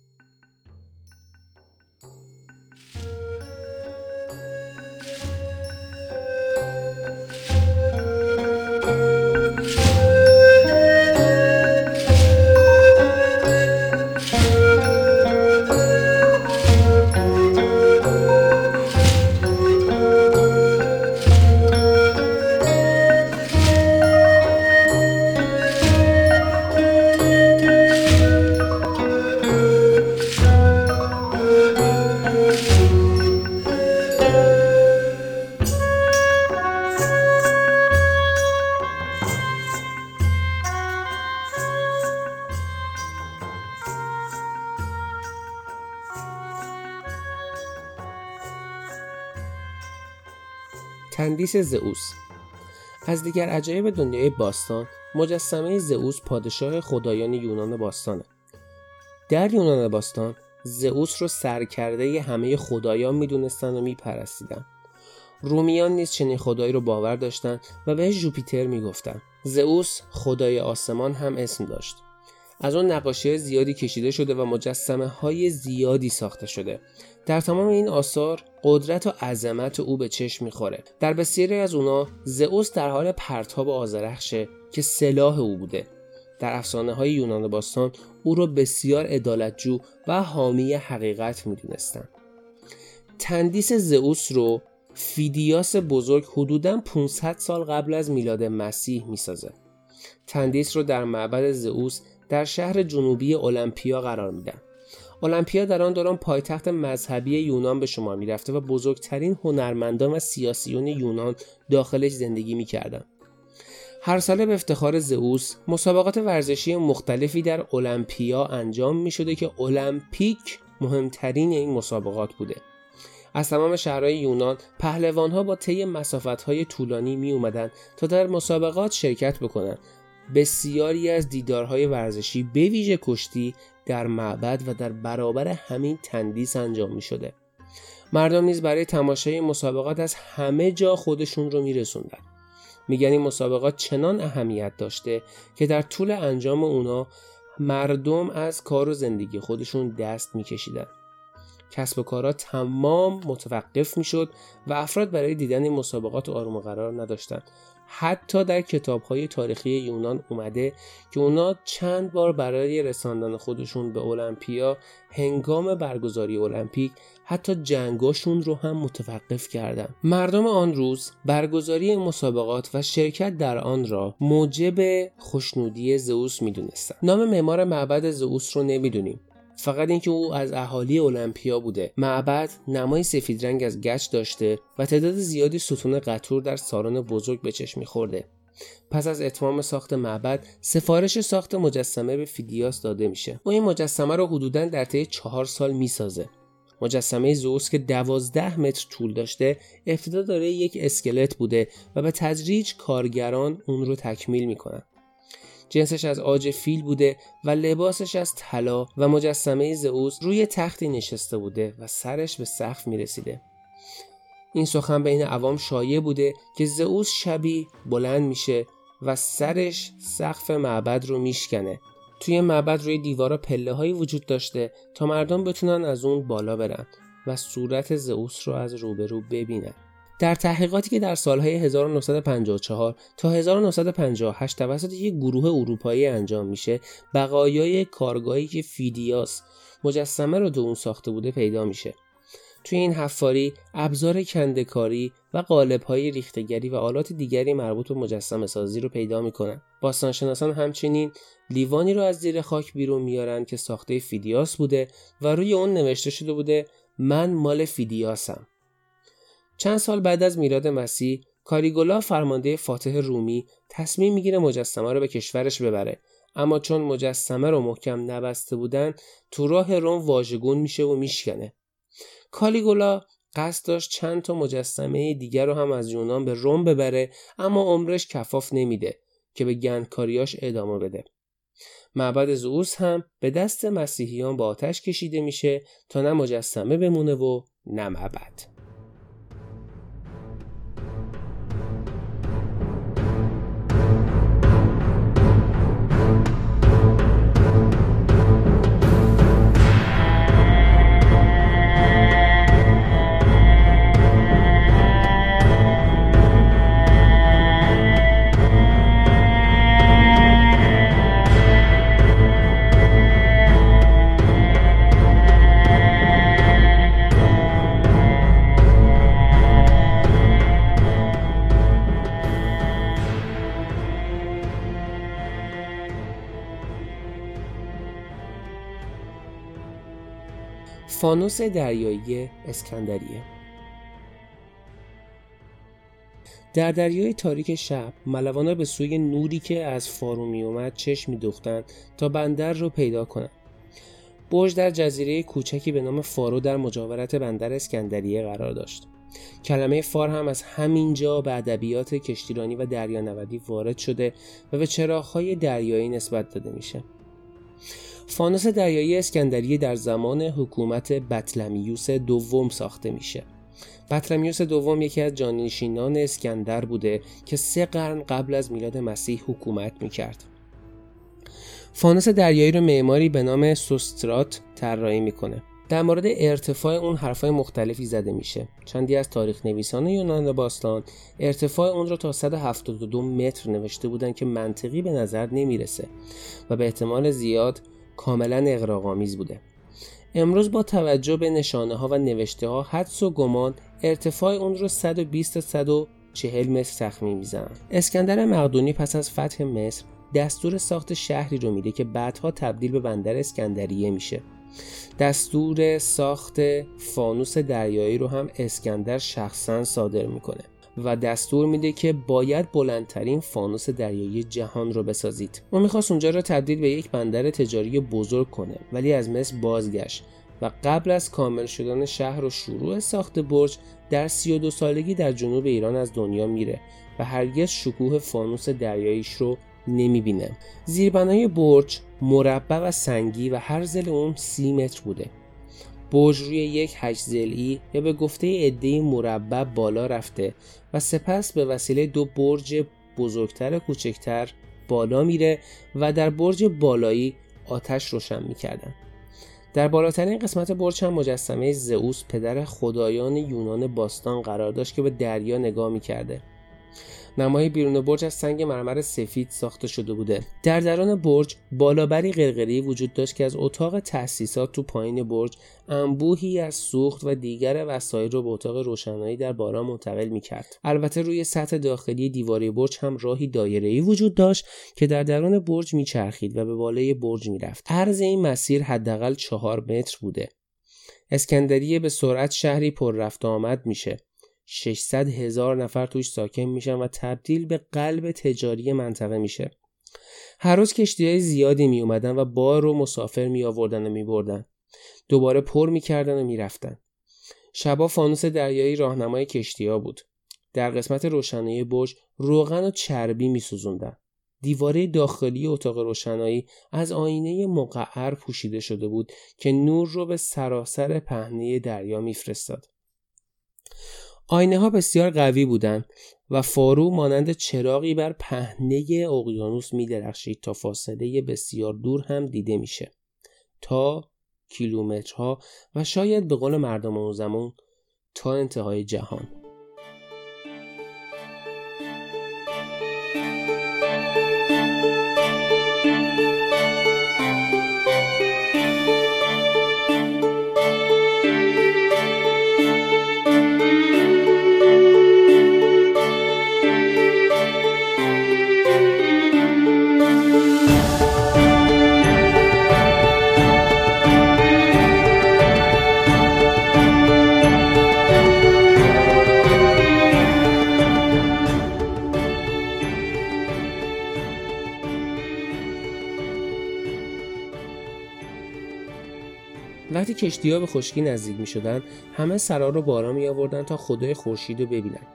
تندیس زئوس. از دیگر عجایب دنیای باستان مجسمه زئوس پادشاه خدایان یونان باستانه. در یونان باستان زئوس رو سرکرده همه خدایان می‌دونستن و میپرستیدن. رومیان نیز چنین خدایی رو باور داشتند و بهش جوپیتر می‌گفتند زئوس خدای آسمان هم اسم داشت. از اون نقاشی زیادی کشیده شده و مجسمه های زیادی ساخته شده. در تمام این آثار قدرت و عظمت او به چشم می‌خوره. در بسیاری از اونا زئوس در حال پرتاب آذرخشه که سلاح او بوده. در افسانه های یونان باستان او را بسیار عدالت‌جو و حامی حقیقت می‌دونستند تندیس زئوس رو فیدیاس بزرگ حدوداً 500 سال قبل از میلاد مسیح می‌سازه. تندیس رو در معبد زئوس در شهر جنوبی المپیا قرار میدن. المپیا در آن دوران پایتخت مذهبی یونان به شما می‌رفته و بزرگترین هنرمندان و سیاسیون یونان داخلش زندگی می‌کردند. هر ساله به افتخار زئوس مسابقات ورزشی مختلفی در المپیا انجام می شده که المپیک مهمترین این مسابقات بوده. از تمام شهرهای یونان پهلوانها با طی مسافتهای طولانی می اومدن تا در مسابقات شرکت بکنند. بسیاری از دیدارهای ورزشی به ویژه کشتی در معبد و در برابر همین تندیس انجام می شده. مردم نیز برای تماشای مسابقات از همه جا خودشون رو میرسوندن. میگن این مسابقات چنان اهمیت داشته که در طول انجام اونا مردم از کار و زندگی خودشون دست میکشیدن. کسب و کارها تمام متوقف می‌شد و افراد برای دیدن این مسابقات آروم قرار نداشتند حتی در کتاب های تاریخی یونان اومده که اونا چند بار برای رساندن خودشون به المپیا هنگام برگزاری المپیک حتی جنگاشون رو هم متوقف کردن. مردم آن روز برگزاری مسابقات و شرکت در آن را موجب خوشنودی زئوس می‌دونستن. نام معمار معبد زئوس رو نمی‌دونیم. فقط اینکه او از اهالی المپیا بوده. معبد نمای سفید رنگ از گچ داشته و تعداد زیادی ستون قطور در سالن بزرگ به چشم میخورده. پس از اتمام ساخت معبد سفارش ساخت مجسمه به فیدیاس داده میشه. او این مجسمه رو حدودا در طی چهار سال می‌سازه. مجسمه زئوس که دوازده متر طول داشته ابتدا دارای یک اسکلت بوده و به تدریج کارگران اون رو تکمیل می‌کنن. جنسش از عاج فیل بوده و لباسش از طلا و مجسمه زئوس روی تختی نشسته بوده و سرش به سقف می‌رسیده. این سخن بین عوام شایع بوده که زئوس شبی بلند میشه و سرش سقف معبد رو میشکنه. توی معبد روی دیوارا پله هایی وجود داشته تا مردم بتونن از اون بالا برن و صورت زئوس رو از روبرو ببینن. در تحقیقاتی که در سالهای 1954 تا 1958 توسط یک گروه اروپایی انجام میشه بقایای کارگاهی که فیدیاس مجسمه رو دو اون ساخته بوده پیدا میشه. توی این حفاری ابزار کندکاری و قالب‌های ریختگری و آلات دیگری مربوط به مجسمه سازی رو پیدا می‌کنن. باستانشناسان همچنین لیوانی رو از زیر خاک بیرون میارن که ساخته فیدیاس بوده و روی اون نوشته شده بوده من مال فیدیاسم. چند سال بعد از میلاد مسیح کاریگولا فرمانده فاتح رومی تصمیم می‌گیره مجسمه رو به کشورش ببره. اما چون مجسمه رو محکم نبسته بودن تو راه روم واژگون میشه و میشکنه. کالیگولا قصد داشت چند تا مجسمه دیگر رو هم از یونان به روم ببره اما عمرش کفاف نمیده که به گندکاریاش ادامه بده. معبد زئوس هم به دست مسیحیان با آتش کشیده میشه تا نه مجسمه بمونه و نه معبد. فانوس دریایی اسکندریه. در دریای تاریک شب ملوانا به سوی نوری که از فارو می اومد چشم میدوختند تا بندر رو پیدا کنند. برج در جزیره کوچکی به نام فارو در مجاورت بندر اسکندریه قرار داشت. کلمه فار هم از همینجا به ادبیات کشتیرانی و دریانوردی وارد شده و به چراغهای دریایی نسبت داده میشه. فانوس دریایی اسکندریه در زمان حکومت بطلمیوس دوم ساخته میشه. بطلمیوس دوم یکی از جانشینان اسکندر بوده که سه قرن قبل از میلاد مسیح حکومت می‌کرد. فانوس دریایی رو معماری به نام سوسترات طراحی می‌کنه. در مورد ارتفاع اون حرفای مختلفی زده میشه. چندی از تاریخ نویسان یونان باستان ارتفاع اون رو تا 172 متر نوشته بودن که منطقی به نظر نمی‌رسه و به احتمال زیاد کاملا اقراق‌آمیز بوده. امروز با توجه به نشانه ها و نوشته ها حدس و گمان ارتفاع اون رو 120 تا 140 متر تخمین می‌زنن اسکندر مقدونی پس از فتح مصر دستور ساخت شهری رو میده که بعدها تبدیل به بندر اسکندریه میشه. دستور ساخت فانوس دریایی رو هم اسکندر شخصا صادر می‌کنه. و دستور میده که باید بلندترین فانوس دریایی جهان رو بسازید. اون می‌خواست اونجا رو تبدیل به یک بندر تجاری بزرگ کنه ولی از مصر بازگشت و قبل از کامل شدن شهر و شروع ساخت برج در 32 سالگی در جنوب ایران از دنیا میره و هرگز شکوه فانوس دریاییش رو نمی‌بینه. زیربنای برج مربع و سنگی و هر زل اون سی متر بوده. برج روی یک هشت زلی یا به گفته عده مربع بالا رفته و سپس به وسیله دو برج بزرگتر و کوچکتر بالا میره و در برج بالایی آتش روشن می‌کردن. در بالاترین قسمت برج هم مجسمه زئوس پدر خدایان یونان باستان قرار داشت که به دریا نگاه می‌کرده. نمای بیرون برج از سنگ مرمر سفید ساخته شده بوده. در درون برج بالابری قرقری وجود داشت که از اتاق تأسیسات تو پایین برج انبوهی از سوخت و دیگر وسایل رو به اتاق روشنایی در بالا منتقل می‌کرد. البته روی سطح داخلی دیواره برج هم راهی دایره‌ای وجود داشت که در درون برج میچرخید و به بالای برج می‌رفت. عرض این مسیر حداقل چهار متر بوده. اسکندریه به سرعت شهری پر رفت آمد میشه. 600 هزار نفر توش ساکن میشن و تبدیل به قلب تجاری منطقه میشه هر روز کشتی های زیادی می اومدن و بار و مسافر می آوردن و می بردن. دوباره پر می کردن و می رفتن. شبا فانوس دریایی راهنمای کشتی ها بود. در قسمت روشنایی برج روغن و چربی می سوزندن. دیواره داخلی اتاق روشنایی از آینه مقعر پوشیده شده بود که نور رو به سراسر پهنه دریا میفرستاد. آینه ها بسیار قوی بودند و فارو مانند چراغی بر پهنه اقیانوس می درخشید تا فاصله بسیار دور هم دیده میشه تا کیلومترها و شاید به قول مردم اون زمان تا انتهای جهان. وقتی کشتی ها به خشکی نزدیک می شدن همه سرا رو بارا می آوردن تا خدای خورشید رو ببینن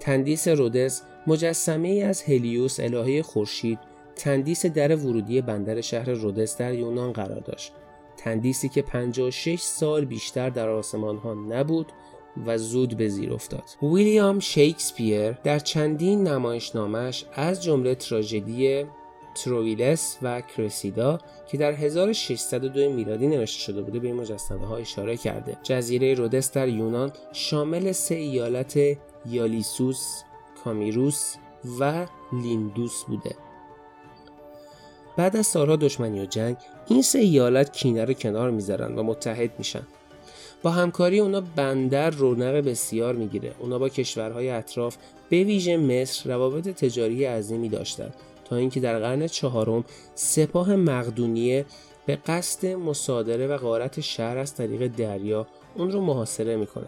تندیس رودس مجسمه ای از هلیوس الهه خورشید تندیس در ورودی بندر شهر رودس در یونان قرار داشت تندیسی که 56 سال بیشتر در آسمان ها نبود و زود به زیر افتاد. ویلیام شکسپیر در چندین نمایشنامش از جمله تراژدی ترویلس و کرسیدا که در 1602 میلادی نوشته شده بوده به این مجسمه ها اشاره کرده. جزیره رودس در یونان شامل سه ایالت یالیسوس، کامیروس و لیندوس بوده. بعد از سالها دشمنی و جنگ این سه ایالت کینه رو کنار می‌ذارن و متحد میشن. با همکاری اونا بندر رونق بسیار می‌گیره. اونا با کشورهای اطراف به ویژه مصر روابط تجاری عظیمی داشتند تا اینکه در قرن چهارم سپاه مقدونیه به قصد مصادره و غارت شهر از طریق دریا اون رو محاصره می‌کنه.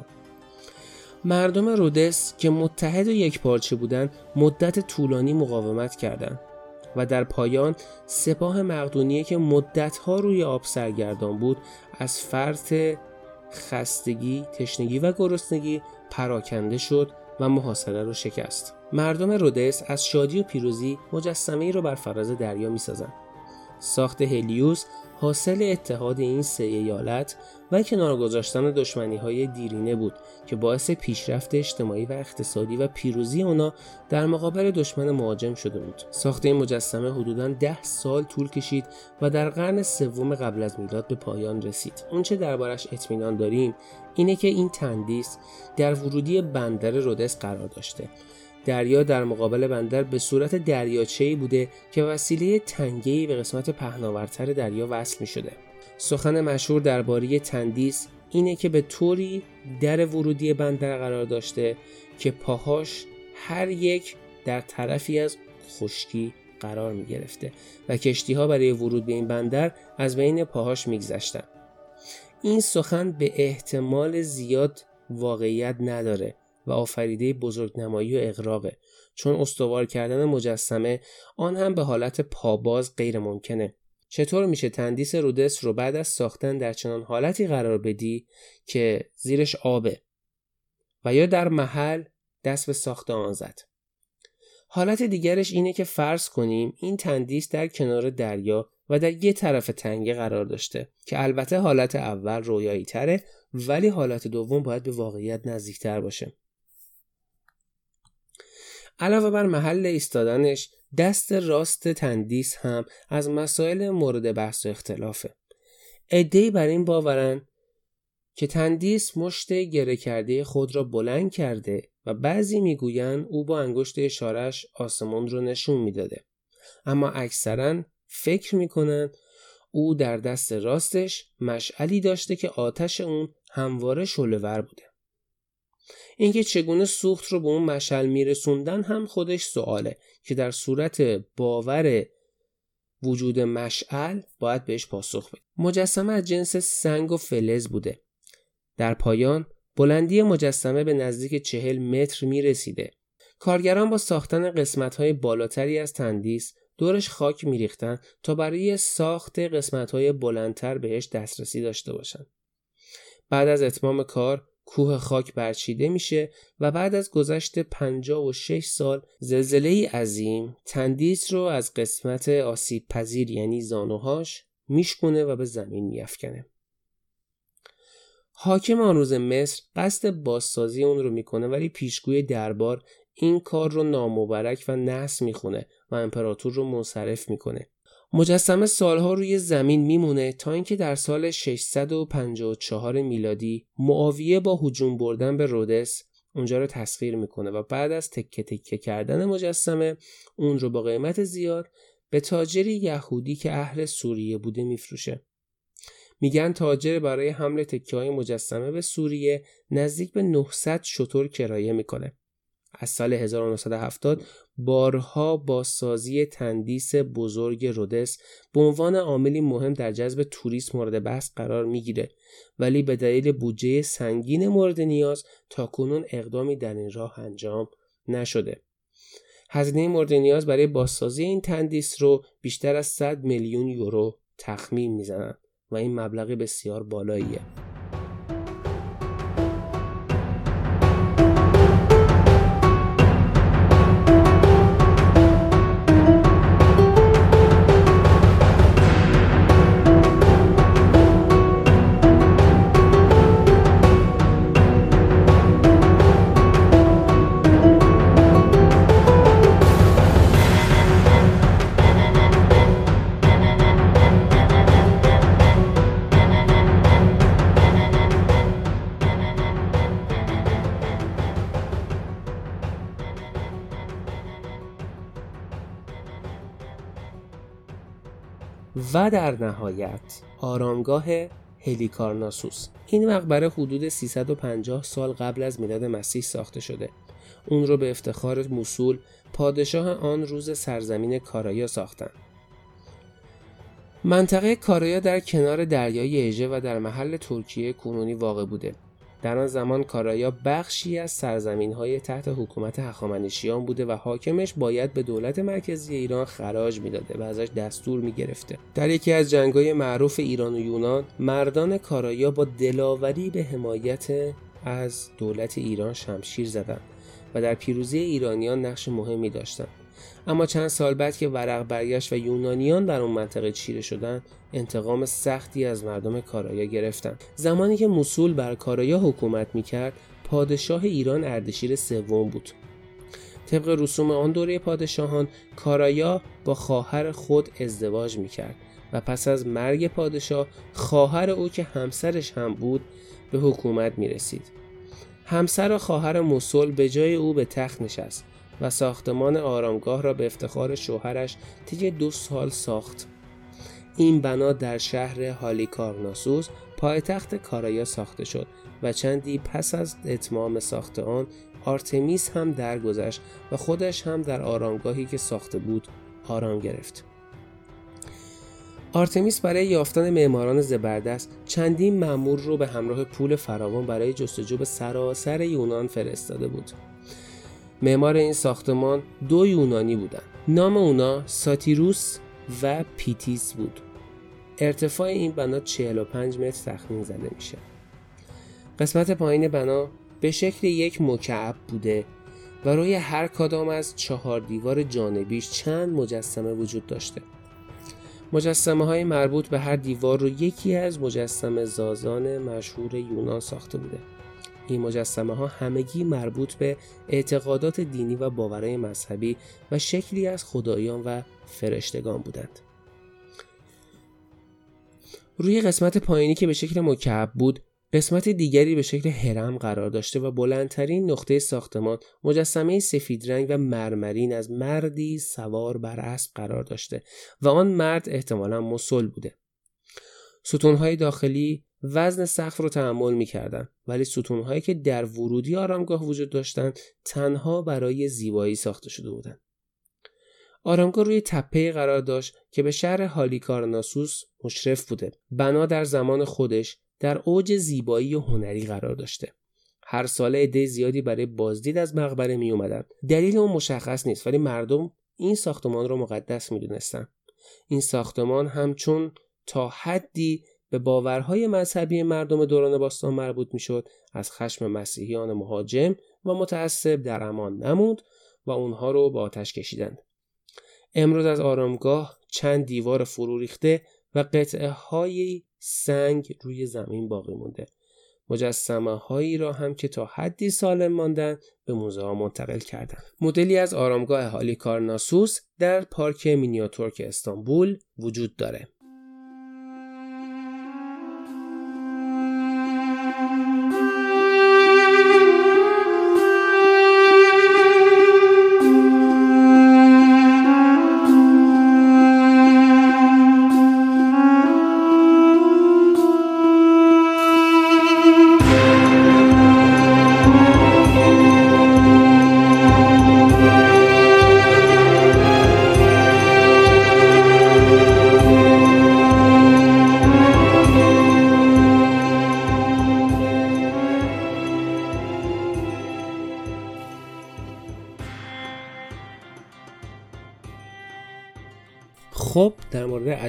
مردم رودس که متحد و یک پارچه بودند مدت طولانی مقاومت کردند و در پایان سپاه مقدونیه که مدتها روی آب سرگردان بود از فرط خستگی، تشنگی و گرسنگی پراکنده شد و محاصره رو شکست. مردم رودس از شادی و پیروزی مجسمه ای رو بر فراز دریا می سازن. ساخت هلیوس حاصل اتحاد این سه ایالت و کنار گذاشتن دشمنی های دیرینه بود که باعث پیشرفت اجتماعی و اقتصادی و پیروزی اونا در مقابل دشمن مهاجم شده بود. ساخت این مجسمه حدوداً ده سال طول کشید و در قرن سوم قبل از میلاد به پایان رسید. اونچه دربارش اطمینان داریم اینه که این تندیس در ورودی بندر رودس قرار داشته دریا در مقابل بندر به صورت دریاچه‌ای بوده که وسیله تنگه‌ای به قسمت پهناورتر دریا وصل می شده. سخن مشهور درباره تندیس اینه که به طوری در ورودی بندر قرار داشته که پاهاش هر یک در طرفی از خشکی قرار می گرفته و کشتی ها برای ورود به این بندر از بین پاهاش میگذشتن. این سخن به احتمال زیاد واقعیت نداره و آفریده بزرگنمایی و اقراقه چون استوار کردن مجسمه آن هم به حالت پاباز غیر ممکنه. چطور میشه تندیس رودس رو بعد از ساختن در چنان حالتی قرار بدی که زیرش آبه؟ و یا در محل دست به ساخت آن زد. حالت دیگرش اینه که فرض کنیم این تندیس در کنار دریا و در یه طرف تنگه قرار داشته که البته حالت اول رویایی تره ولی حالت دوم باید به واقعیت نزدیکتر باشه. علاوه بر محل ایستادنش دست راست تندیس هم از مسائل مورد بحث و اختلافه. ادهی بر این باورن که تندیس مشت گره کرده خود را بلند کرده و بعضی می‌گویند او با انگشت اشارش آسمان رو نشون می‌داده. اما اکثرا فکر می‌کنن او در دست راستش مشعلی داشته که آتش اون همواره شلوور بوده. اینکه چگونه سوخت رو به اون مشعل میرسوندن هم خودش سواله که در صورت باور وجود مشعل باید بهش پاسخ بده مجسمه از جنس سنگ و فلز بوده در پایان بلندی مجسمه به نزدیک چهل متر می رسیده. کارگران با ساختن قسمت های بالاتری از تندیس دورش خاک می ریختن تا برای ساخت قسمت های بلندتر بهش دسترسی داشته باشند. بعد از اتمام کار کوه خاک برچیده میشه و بعد از گذشت 56 سال زلزله عظیم تندیس رو از قسمت آسیب پذیر یعنی زانوهاش میشکونه و به زمین میافکنه. حاکم آن روز مصر قصد بازسازی اون رو می‌کنه ولی پیشگوی دربار این کار رو نامبرک و نحس می‌خونه و امپراتور رو منصرف می‌کنه مجسمه سالها روی زمین میمونه تا اینکه در سال 654 میلادی معاویه با هجوم بردن به رودس اونجا رو تسخیر می‌کنه و بعد از تکه تکه کردن مجسمه اون رو با قیمت زیاد به تاجری یهودی که اهل سوریه بوده میفروشه. میگن تاجر برای حمل تکه های مجسمه به سوریه نزدیک به 900 شطور کرایه می‌کنه. از سال 1970 بارها با سازی تندیس بزرگ رودس به عنوان عاملی مهم در جذب توریست مورد بحث قرار می‌گیره. ولی به دلیل بودجه سنگین مورد نیاز تا کنون اقدامی در این راه انجام نشده. هزینه مورد نیاز برای بازسازی این تندیس رو بیشتر از 100 میلیون یورو تخمین می‌زنند و این مبلغ بسیار بالاییه. در نهایت آرامگاه هلیکارناسوس. این مقبره حدود 350 سال قبل از میلاد مسیح ساخته شده. اون رو به افتخار موسول پادشاه آن روز سرزمین کارایا ساختن. منطقه کارایا در کنار دریای اژه و در محل ترکیه کنونی واقع بوده. در آن زمان کارایا بخشی از سرزمین های تحت حکومت هخامنشیان بوده و حاکمش باید به دولت مرکزی ایران خراج می‌داده و ازش دستور می‌گرفته. در یکی از جنگهای معروف ایران و یونان مردان کارایا با دلاوری به حمایت از دولت ایران شمشیر زدند و در پیروزی ایرانیان نقش مهمی داشتند. اما چند سال بعد که ورق برگشت و یونانیان در اون منطقه چیره شدند انتقام سختی از مردم کارایا گرفتند زمانی که موسول بر کارایا حکومت می‌کرد پادشاه ایران اردشیر سوم بود. طبق رسوم آن دوره پادشاهان کارایا با خواهر خود ازدواج می‌کرد و پس از مرگ پادشاه خواهر او که همسرش هم بود به حکومت می رسید. همسر و خواهر موسول به جای او به تخت نشست. و ساختمان آرامگاه را به افتخار شوهرش طی دو سال ساخت. این بنا در شهر هالیکارناسوس پایتخت کارایا ساخته شد و چندی پس از اتمام ساخت آن آرتمیس هم درگذشت و خودش هم در آرامگاهی که ساخته بود آرام گرفت. آرتمیس برای یافتن معماران زبردست چندین مأمور رو به همراه پول فراوان برای جستجو به سراسر یونان فرستاده بود. معمار این ساختمان دو یونانی بودند. نام اونا ساتیروس و پیتیس بود. ارتفاع این بنا 45 متر تخمین زده میشه. قسمت پایین بنا به شکل یک مکعب بوده و روی هر کدام از چهار دیوار جانبیش چند مجسمه وجود داشته. مجسمه های مربوط به هر دیوار رو یکی از مجسمه زازان مشهور یونان ساخته بوده. این مجسمه ها همگی مربوط به اعتقادات دینی و باورهای مذهبی و شکلی از خدایان و فرشتگان بودند. روی قسمت پایینی که به شکل مکعب بود قسمت دیگری به شکل هرم قرار داشته و بلندترین نقطه ساختمان مجسمه سفید رنگ و مرمرین از مردی سوار بر اسب قرار داشته و آن مرد احتمالا مسل بوده. ستونهای داخلی وزن سقف رو تحمل می‌کردند ولی ستونهایی که در ورودی آرامگاه وجود داشتند تنها برای زیبایی ساخته شده بودند. آرامگاه روی تپه قرار داشت که به شهر هالیکارناسوس مشرف بوده. بنا در زمان خودش در اوج زیبایی و هنری قرار داشته. هر ساله عده زیادی برای بازدید از مقبره می اومدن. دلیل اون مشخص نیست ولی مردم این ساختمان رو مقدس می دونستن. این ساختمان همچون تا حدی به باورهای مذهبی مردم دوران باستان مربوط می‌شد. از خشم مسیحیان مهاجم و متعصب در امان نموند و اونها رو به آتش کشیدند. امروز از آرامگاه چند دیوار فرو ریخته و قطعه های سنگ روی زمین باقی مونده. مجسمه هایی را هم که تا حدی سالم ماندن به موزه ها منتقل کردن مدلی از آرامگاه حالی کارناسوس در پارک مینیاتورک استانبول وجود داره.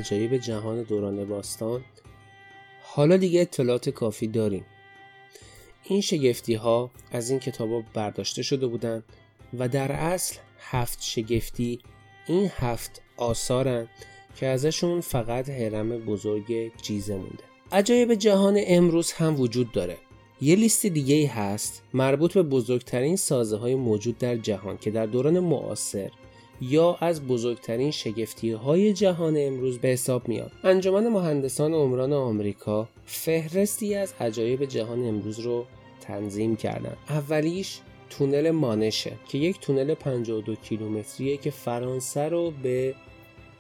عجایب جهان دوران باستان. حالا دیگه اطلاعات کافی داریم. این شگفتی ها از این کتاب برداشته شده بودند و در اصل هفت شگفتی این هفت آثارن که ازشون فقط حرم بزرگ جیزه مونده. عجایب جهان امروز هم وجود داره. یه لیست دیگه ای هست مربوط به بزرگترین سازه های موجود در جهان که در دوران معاصر یا از بزرگترین شگفتی های جهان امروز به حساب میاد. انجمن مهندسان عمران آمریکا فهرستی از عجایب جهان امروز رو تنظیم کردن. اولیش تونل مانشه که یک تونل 52 کیلومتریه که فرانسه رو به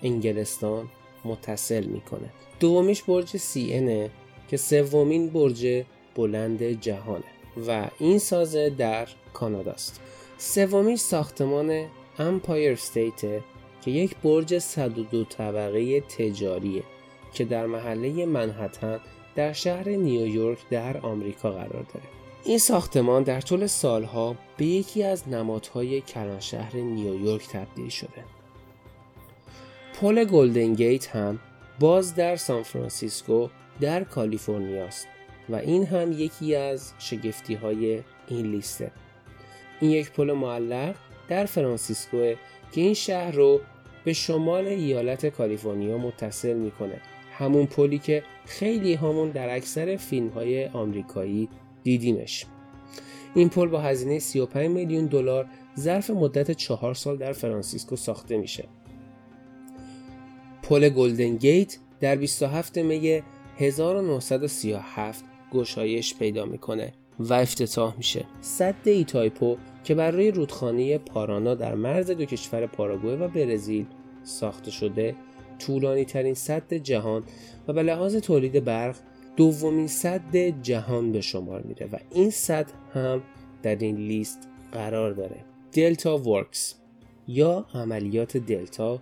انگلستان متصل می‌کنه. دومیش برج سی که سومین برج بلند جهانه و این سازه در کاناداست. سومیش ساختمان امپایر استیت که یک برج 102 طبقه تجاریه که در محله منهتن در شهر نیویورک در آمریکا قرار داره. این ساختمان در طول سالها به یکی از نمادهای شهر نیویورک تبدیل شده. پل گلدن گیت هم باز در سان فرانسیسکو در کالیفرنیا است و این هم یکی از شگفتی های این لیسته این یک پل معلق در فرانسیسکو که این شهر رو به شمال ایالت کالیفرنیا متصل می‌کنه. همون پلی که خیلی هامون در اکثر فیلم های آمریکایی دیدیمش. این پل با هزینه 35 میلیون دلار ظرف مدت چهار سال در فرانسیسکو ساخته میشه. پل گلدن گیت در 27 می 1937 گشایش پیدا می‌کنه و افتتاح میشه. سد ایتایپو که برای رودخانه پارانا در مرز دو کشور پاراگوئه و برزیل ساخته شده طولانی ترین سد جهان و به لحاظ تولید برق دومین سد جهان به شمار میره و این سد هم در این لیست قرار داره. دلتا ورکس یا عملیات دلتا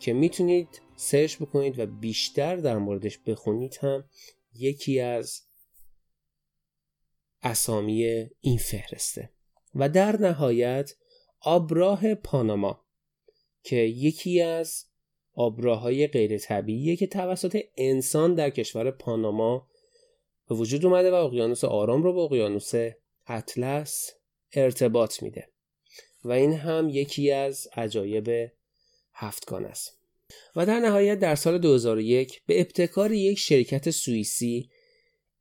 که می‌تونید سرچ بکنید و بیشتر در موردش بخونید هم یکی از اسامی این فهرسته. و در نهایت آبراه پاناما که یکی از آبراهای غیر طبیعیه که توسط انسان در کشور پاناما به وجود اومده و اقیانوس آرام رو به اقیانوس اطلس ارتباط میده. و این هم یکی از عجایب هفتگانه است. و در نهایت در سال 2001 به ابتکار یک شرکت سوئیسی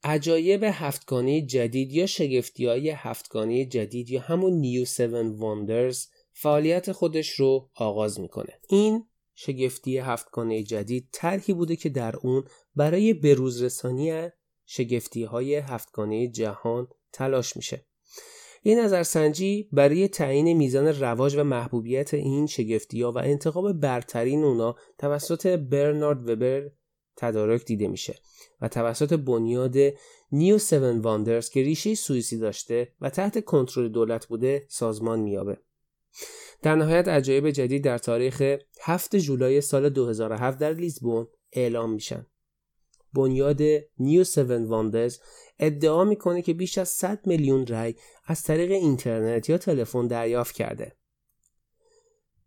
عجایب هفتگانه جدید یا شگفتی های هفتگانه جدید یا همون New 7 Wonders فعالیت خودش رو آغاز می‌کنه. این شگفتی هفتگانه جدید طرحی بوده که در اون برای بروزرسانی شگفتی های هفتگانه جهان تلاش میشه. این نظرسنجی برای تعیین میزان رواج و محبوبیت این شگفتی ها و انتخاب برترین اونا توسط برنارد وبر تدارک دیده میشه. و توسط بنیاد New 7 Wonders که ریشه سوئیسی داشته و تحت کنترل دولت بوده سازمان میابه در نهایت عجایب جدید در تاریخ 7 جولای سال 2007 در لیزبون اعلام میشن. بنیاد New 7 Wonders ادعا می‌کنه که بیش از 100 میلیون رای از طریق اینترنت یا تلفن دریافت کرده.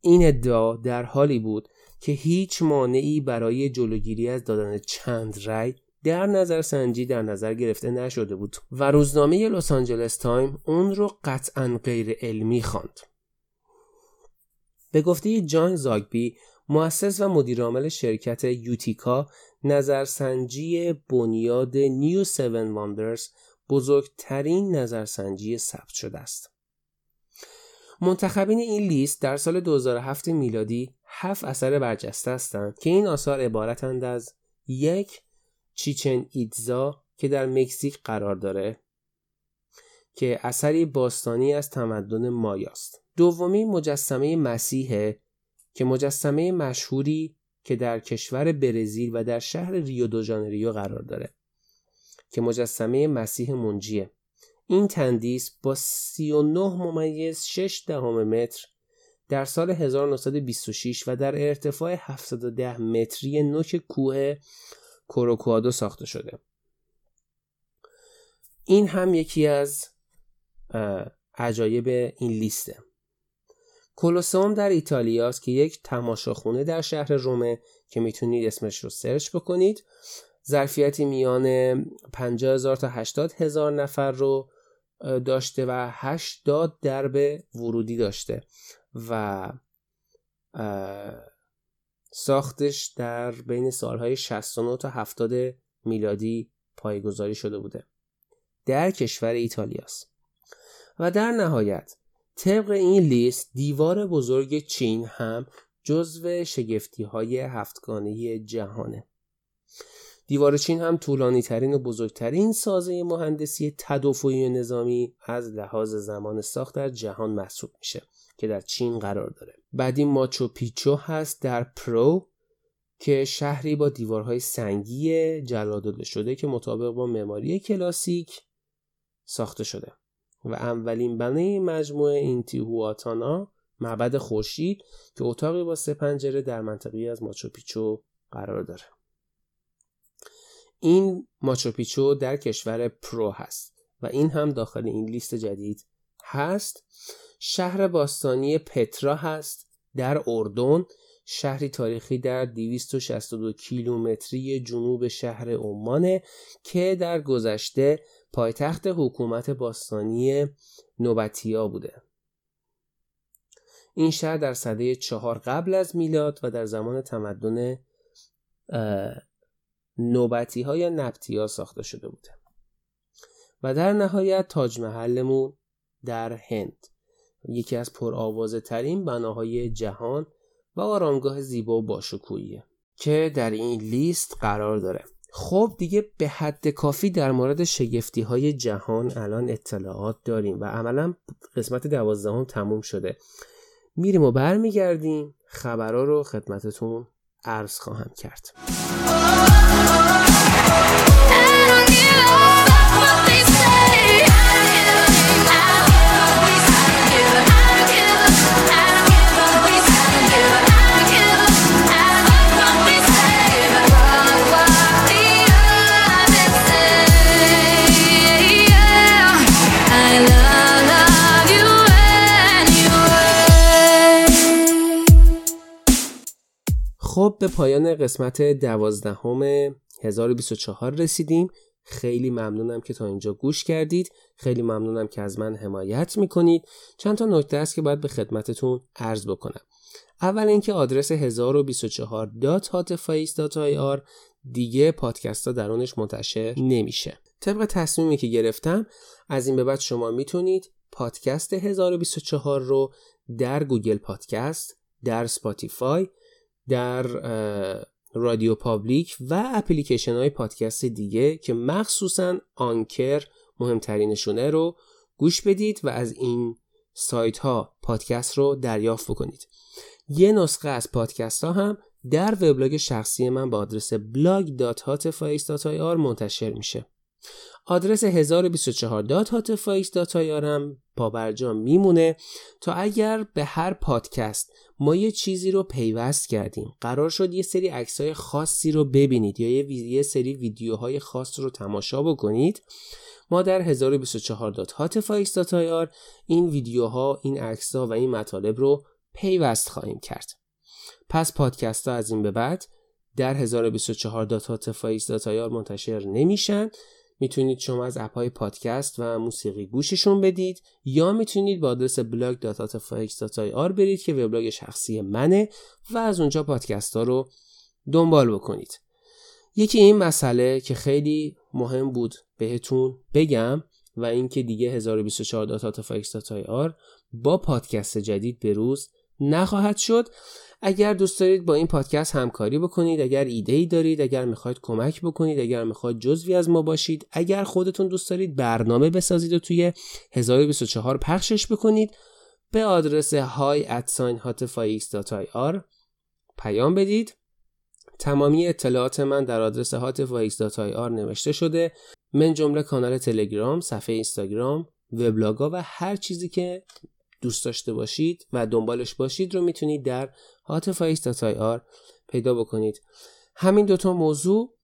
این ادعا در حالی بود که هیچ مانعی برای جلوگیری از دادن چند رای در نظر سنجی در نظر گرفته نشده بود و روزنامه لس آنجلس تایم اون رو قطعا غیر علمی خواند. به گفته جان زاگبی مؤسس و مدیرعامل شرکت یوتیکا نظرسنجی بنیاد New 7 Wonders بزرگترین نظرسنجی ثبت شده است. منتخبین این لیست در سال 2007 میلادی هفت اثر برجسته هستند که این آثار عبارتند از یک چیچن ایتزا که در مکزیک قرار داره که اثری باستانی از تمدن مایاست. دومی مجسمه مسیحه که مجسمه مشهوری که در کشور برزیل و در شهر ریو دو ژانریو قرار داره که مجسمه مسیح منجیه. این تندیس با 39 ممیز 6 دهم متر در سال 1926 و در ارتفاع 710 متری نوک کوه کوروکوادو ساخته شده. این هم یکی از عجایب این لیسته. کولوسوم در ایتالیاست که یک تماشاخونه در شهر رومه که می‌تونید اسمش رو سرچ بکنید. ظرفیتی میان 50 هزار تا 80 هزار نفر رو داشته و 80 درب ورودی داشته و ساختش در بین سالهای 69 تا 70 میلادی پایگذاری شده بوده. در کشور ایتالیاست. و در نهایت طبق این لیست دیوار بزرگ چین هم جزو شگفتی های هفتگانه جهانه. دیوار چین هم طولانی ترین و بزرگترین سازه مهندسی تدافعی نظامی از لحاظ زمان ساخت در جهان محسوب میشه که در چین قرار داره. بعدی ماچو پیچو هست در پرو که شهری با دیوارهای سنگی جلاداده شده که مطابق با معماری کلاسیک ساخته شده. و اولین بنای مجموعه اینتیهواتانا معبد خورشید که اتاقی با سه پنجره در منطقی از ماچو پیچو قرار داره. این ماچوپیچو در کشور پرو هست و این هم داخل این لیست جدید هست. شهر باستانی پترا هست در اردن. شهری تاریخی در 262 کیلومتری جنوب شهر عمانه که در گذشته پایتخت حکومت باستانی نوبتیا بوده. این شهر در صده چهار قبل از میلاد و در زمان تمدن نوبتی ها یا نبتی ها ساخته شده بوده. و در نهایت تاج محلمون در هند یکی از پرآوازه ترین بناهای جهان و آرامگاه زیبا و باشکوهیه که در این لیست قرار داره. خب دیگه به حد کافی در مورد شگفتی های جهان الان اطلاعات داریم و عملا قسمت دوازدهم تموم شده. میریم و برمیگردیم. خبرها رو خدمتتون عرض خواهم کرد. خب به پایان قسمت دوازدهم 1024 رسیدیم. خیلی ممنونم که تا اینجا گوش کردید. خیلی ممنونم که از من حمایت می‌کنید. چند تا نکته است که باید به خدمتتون عرض بکنم. اول اینکه آدرس 1024.hotface.ir دیگه پادکست ها درونش منتشر نمیشه. طبق تصمیمی که گرفتم از این به بعد شما می‌تونید پادکست 1024 رو در Google Podcast در Spotify در RadioPublic و اپلیکیشن های پادکست دیگه که مخصوصا Anchor مهمترینشونه رو گوش بدید و از این سایت ها پادکست رو دریافت بکنید. یه نسخه از پادکست ها هم در وبلاگ شخصی من با آدرس blog.hotface.ir منتشر میشه. آدرس 1024.hotface.ir هم پابرجا میمونه تا اگر به هر پادکست ما یه چیزی رو پیوست کردیم. قرار شد یه سری عکسای خاصی رو ببینید یا یه, یه سری ویدیوهای خاص رو تماشا بکنید. ما در 1024.hotface.ir این ویدیوها این عکسها و این مطالب رو پیوست خواهیم کرد. پس پادکست ها از این به بعد در 1024.hotface.ir منتشر نمیشن. می‌تونید شما از اپ های پادکست و موسیقی گوششون بدید یا می‌تونید با آدرس blog.atafx.ir برید که وبلاگ شخصی منه و از اونجا پادکست ها رو دنبال بکنید. یکی این مسئله که خیلی مهم بود بهتون بگم و اینکه دیگه 1024.atafx.ir با پادکست جدید به روز نخواهد شد اگر دوست دارید با این پادکست همکاری بکنید اگر ایده ای دارید اگر می‌خواید کمک بکنید اگر می‌خواید جزوی از ما باشید اگر خودتون دوست دارید برنامه بسازید و توی 1024 پخشش بکنید به آدرس های پیام بدید. تمامی اطلاعات من در آدرس hotfix.ir نوشته شده. من جمله کانال تلگرام، صفحه اینستاگرام، وبلاگا و هر چیزی که دوست داشته باشید و دنبالش باشید رو می‌تونید در hotface.ir پیدا بکنید. همین دوتا موضوع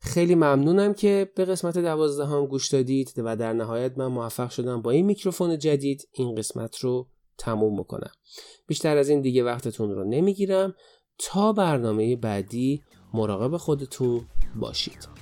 خیلی ممنونم که به قسمت دوازدهم گوش دادید و در نهایت من موفق شدم با این میکروفون جدید این قسمت رو تموم بکنم. بیشتر از این دیگه وقتتون رو نمی‌گیرم. تا برنامه بعدی مراقب خودتون باشید.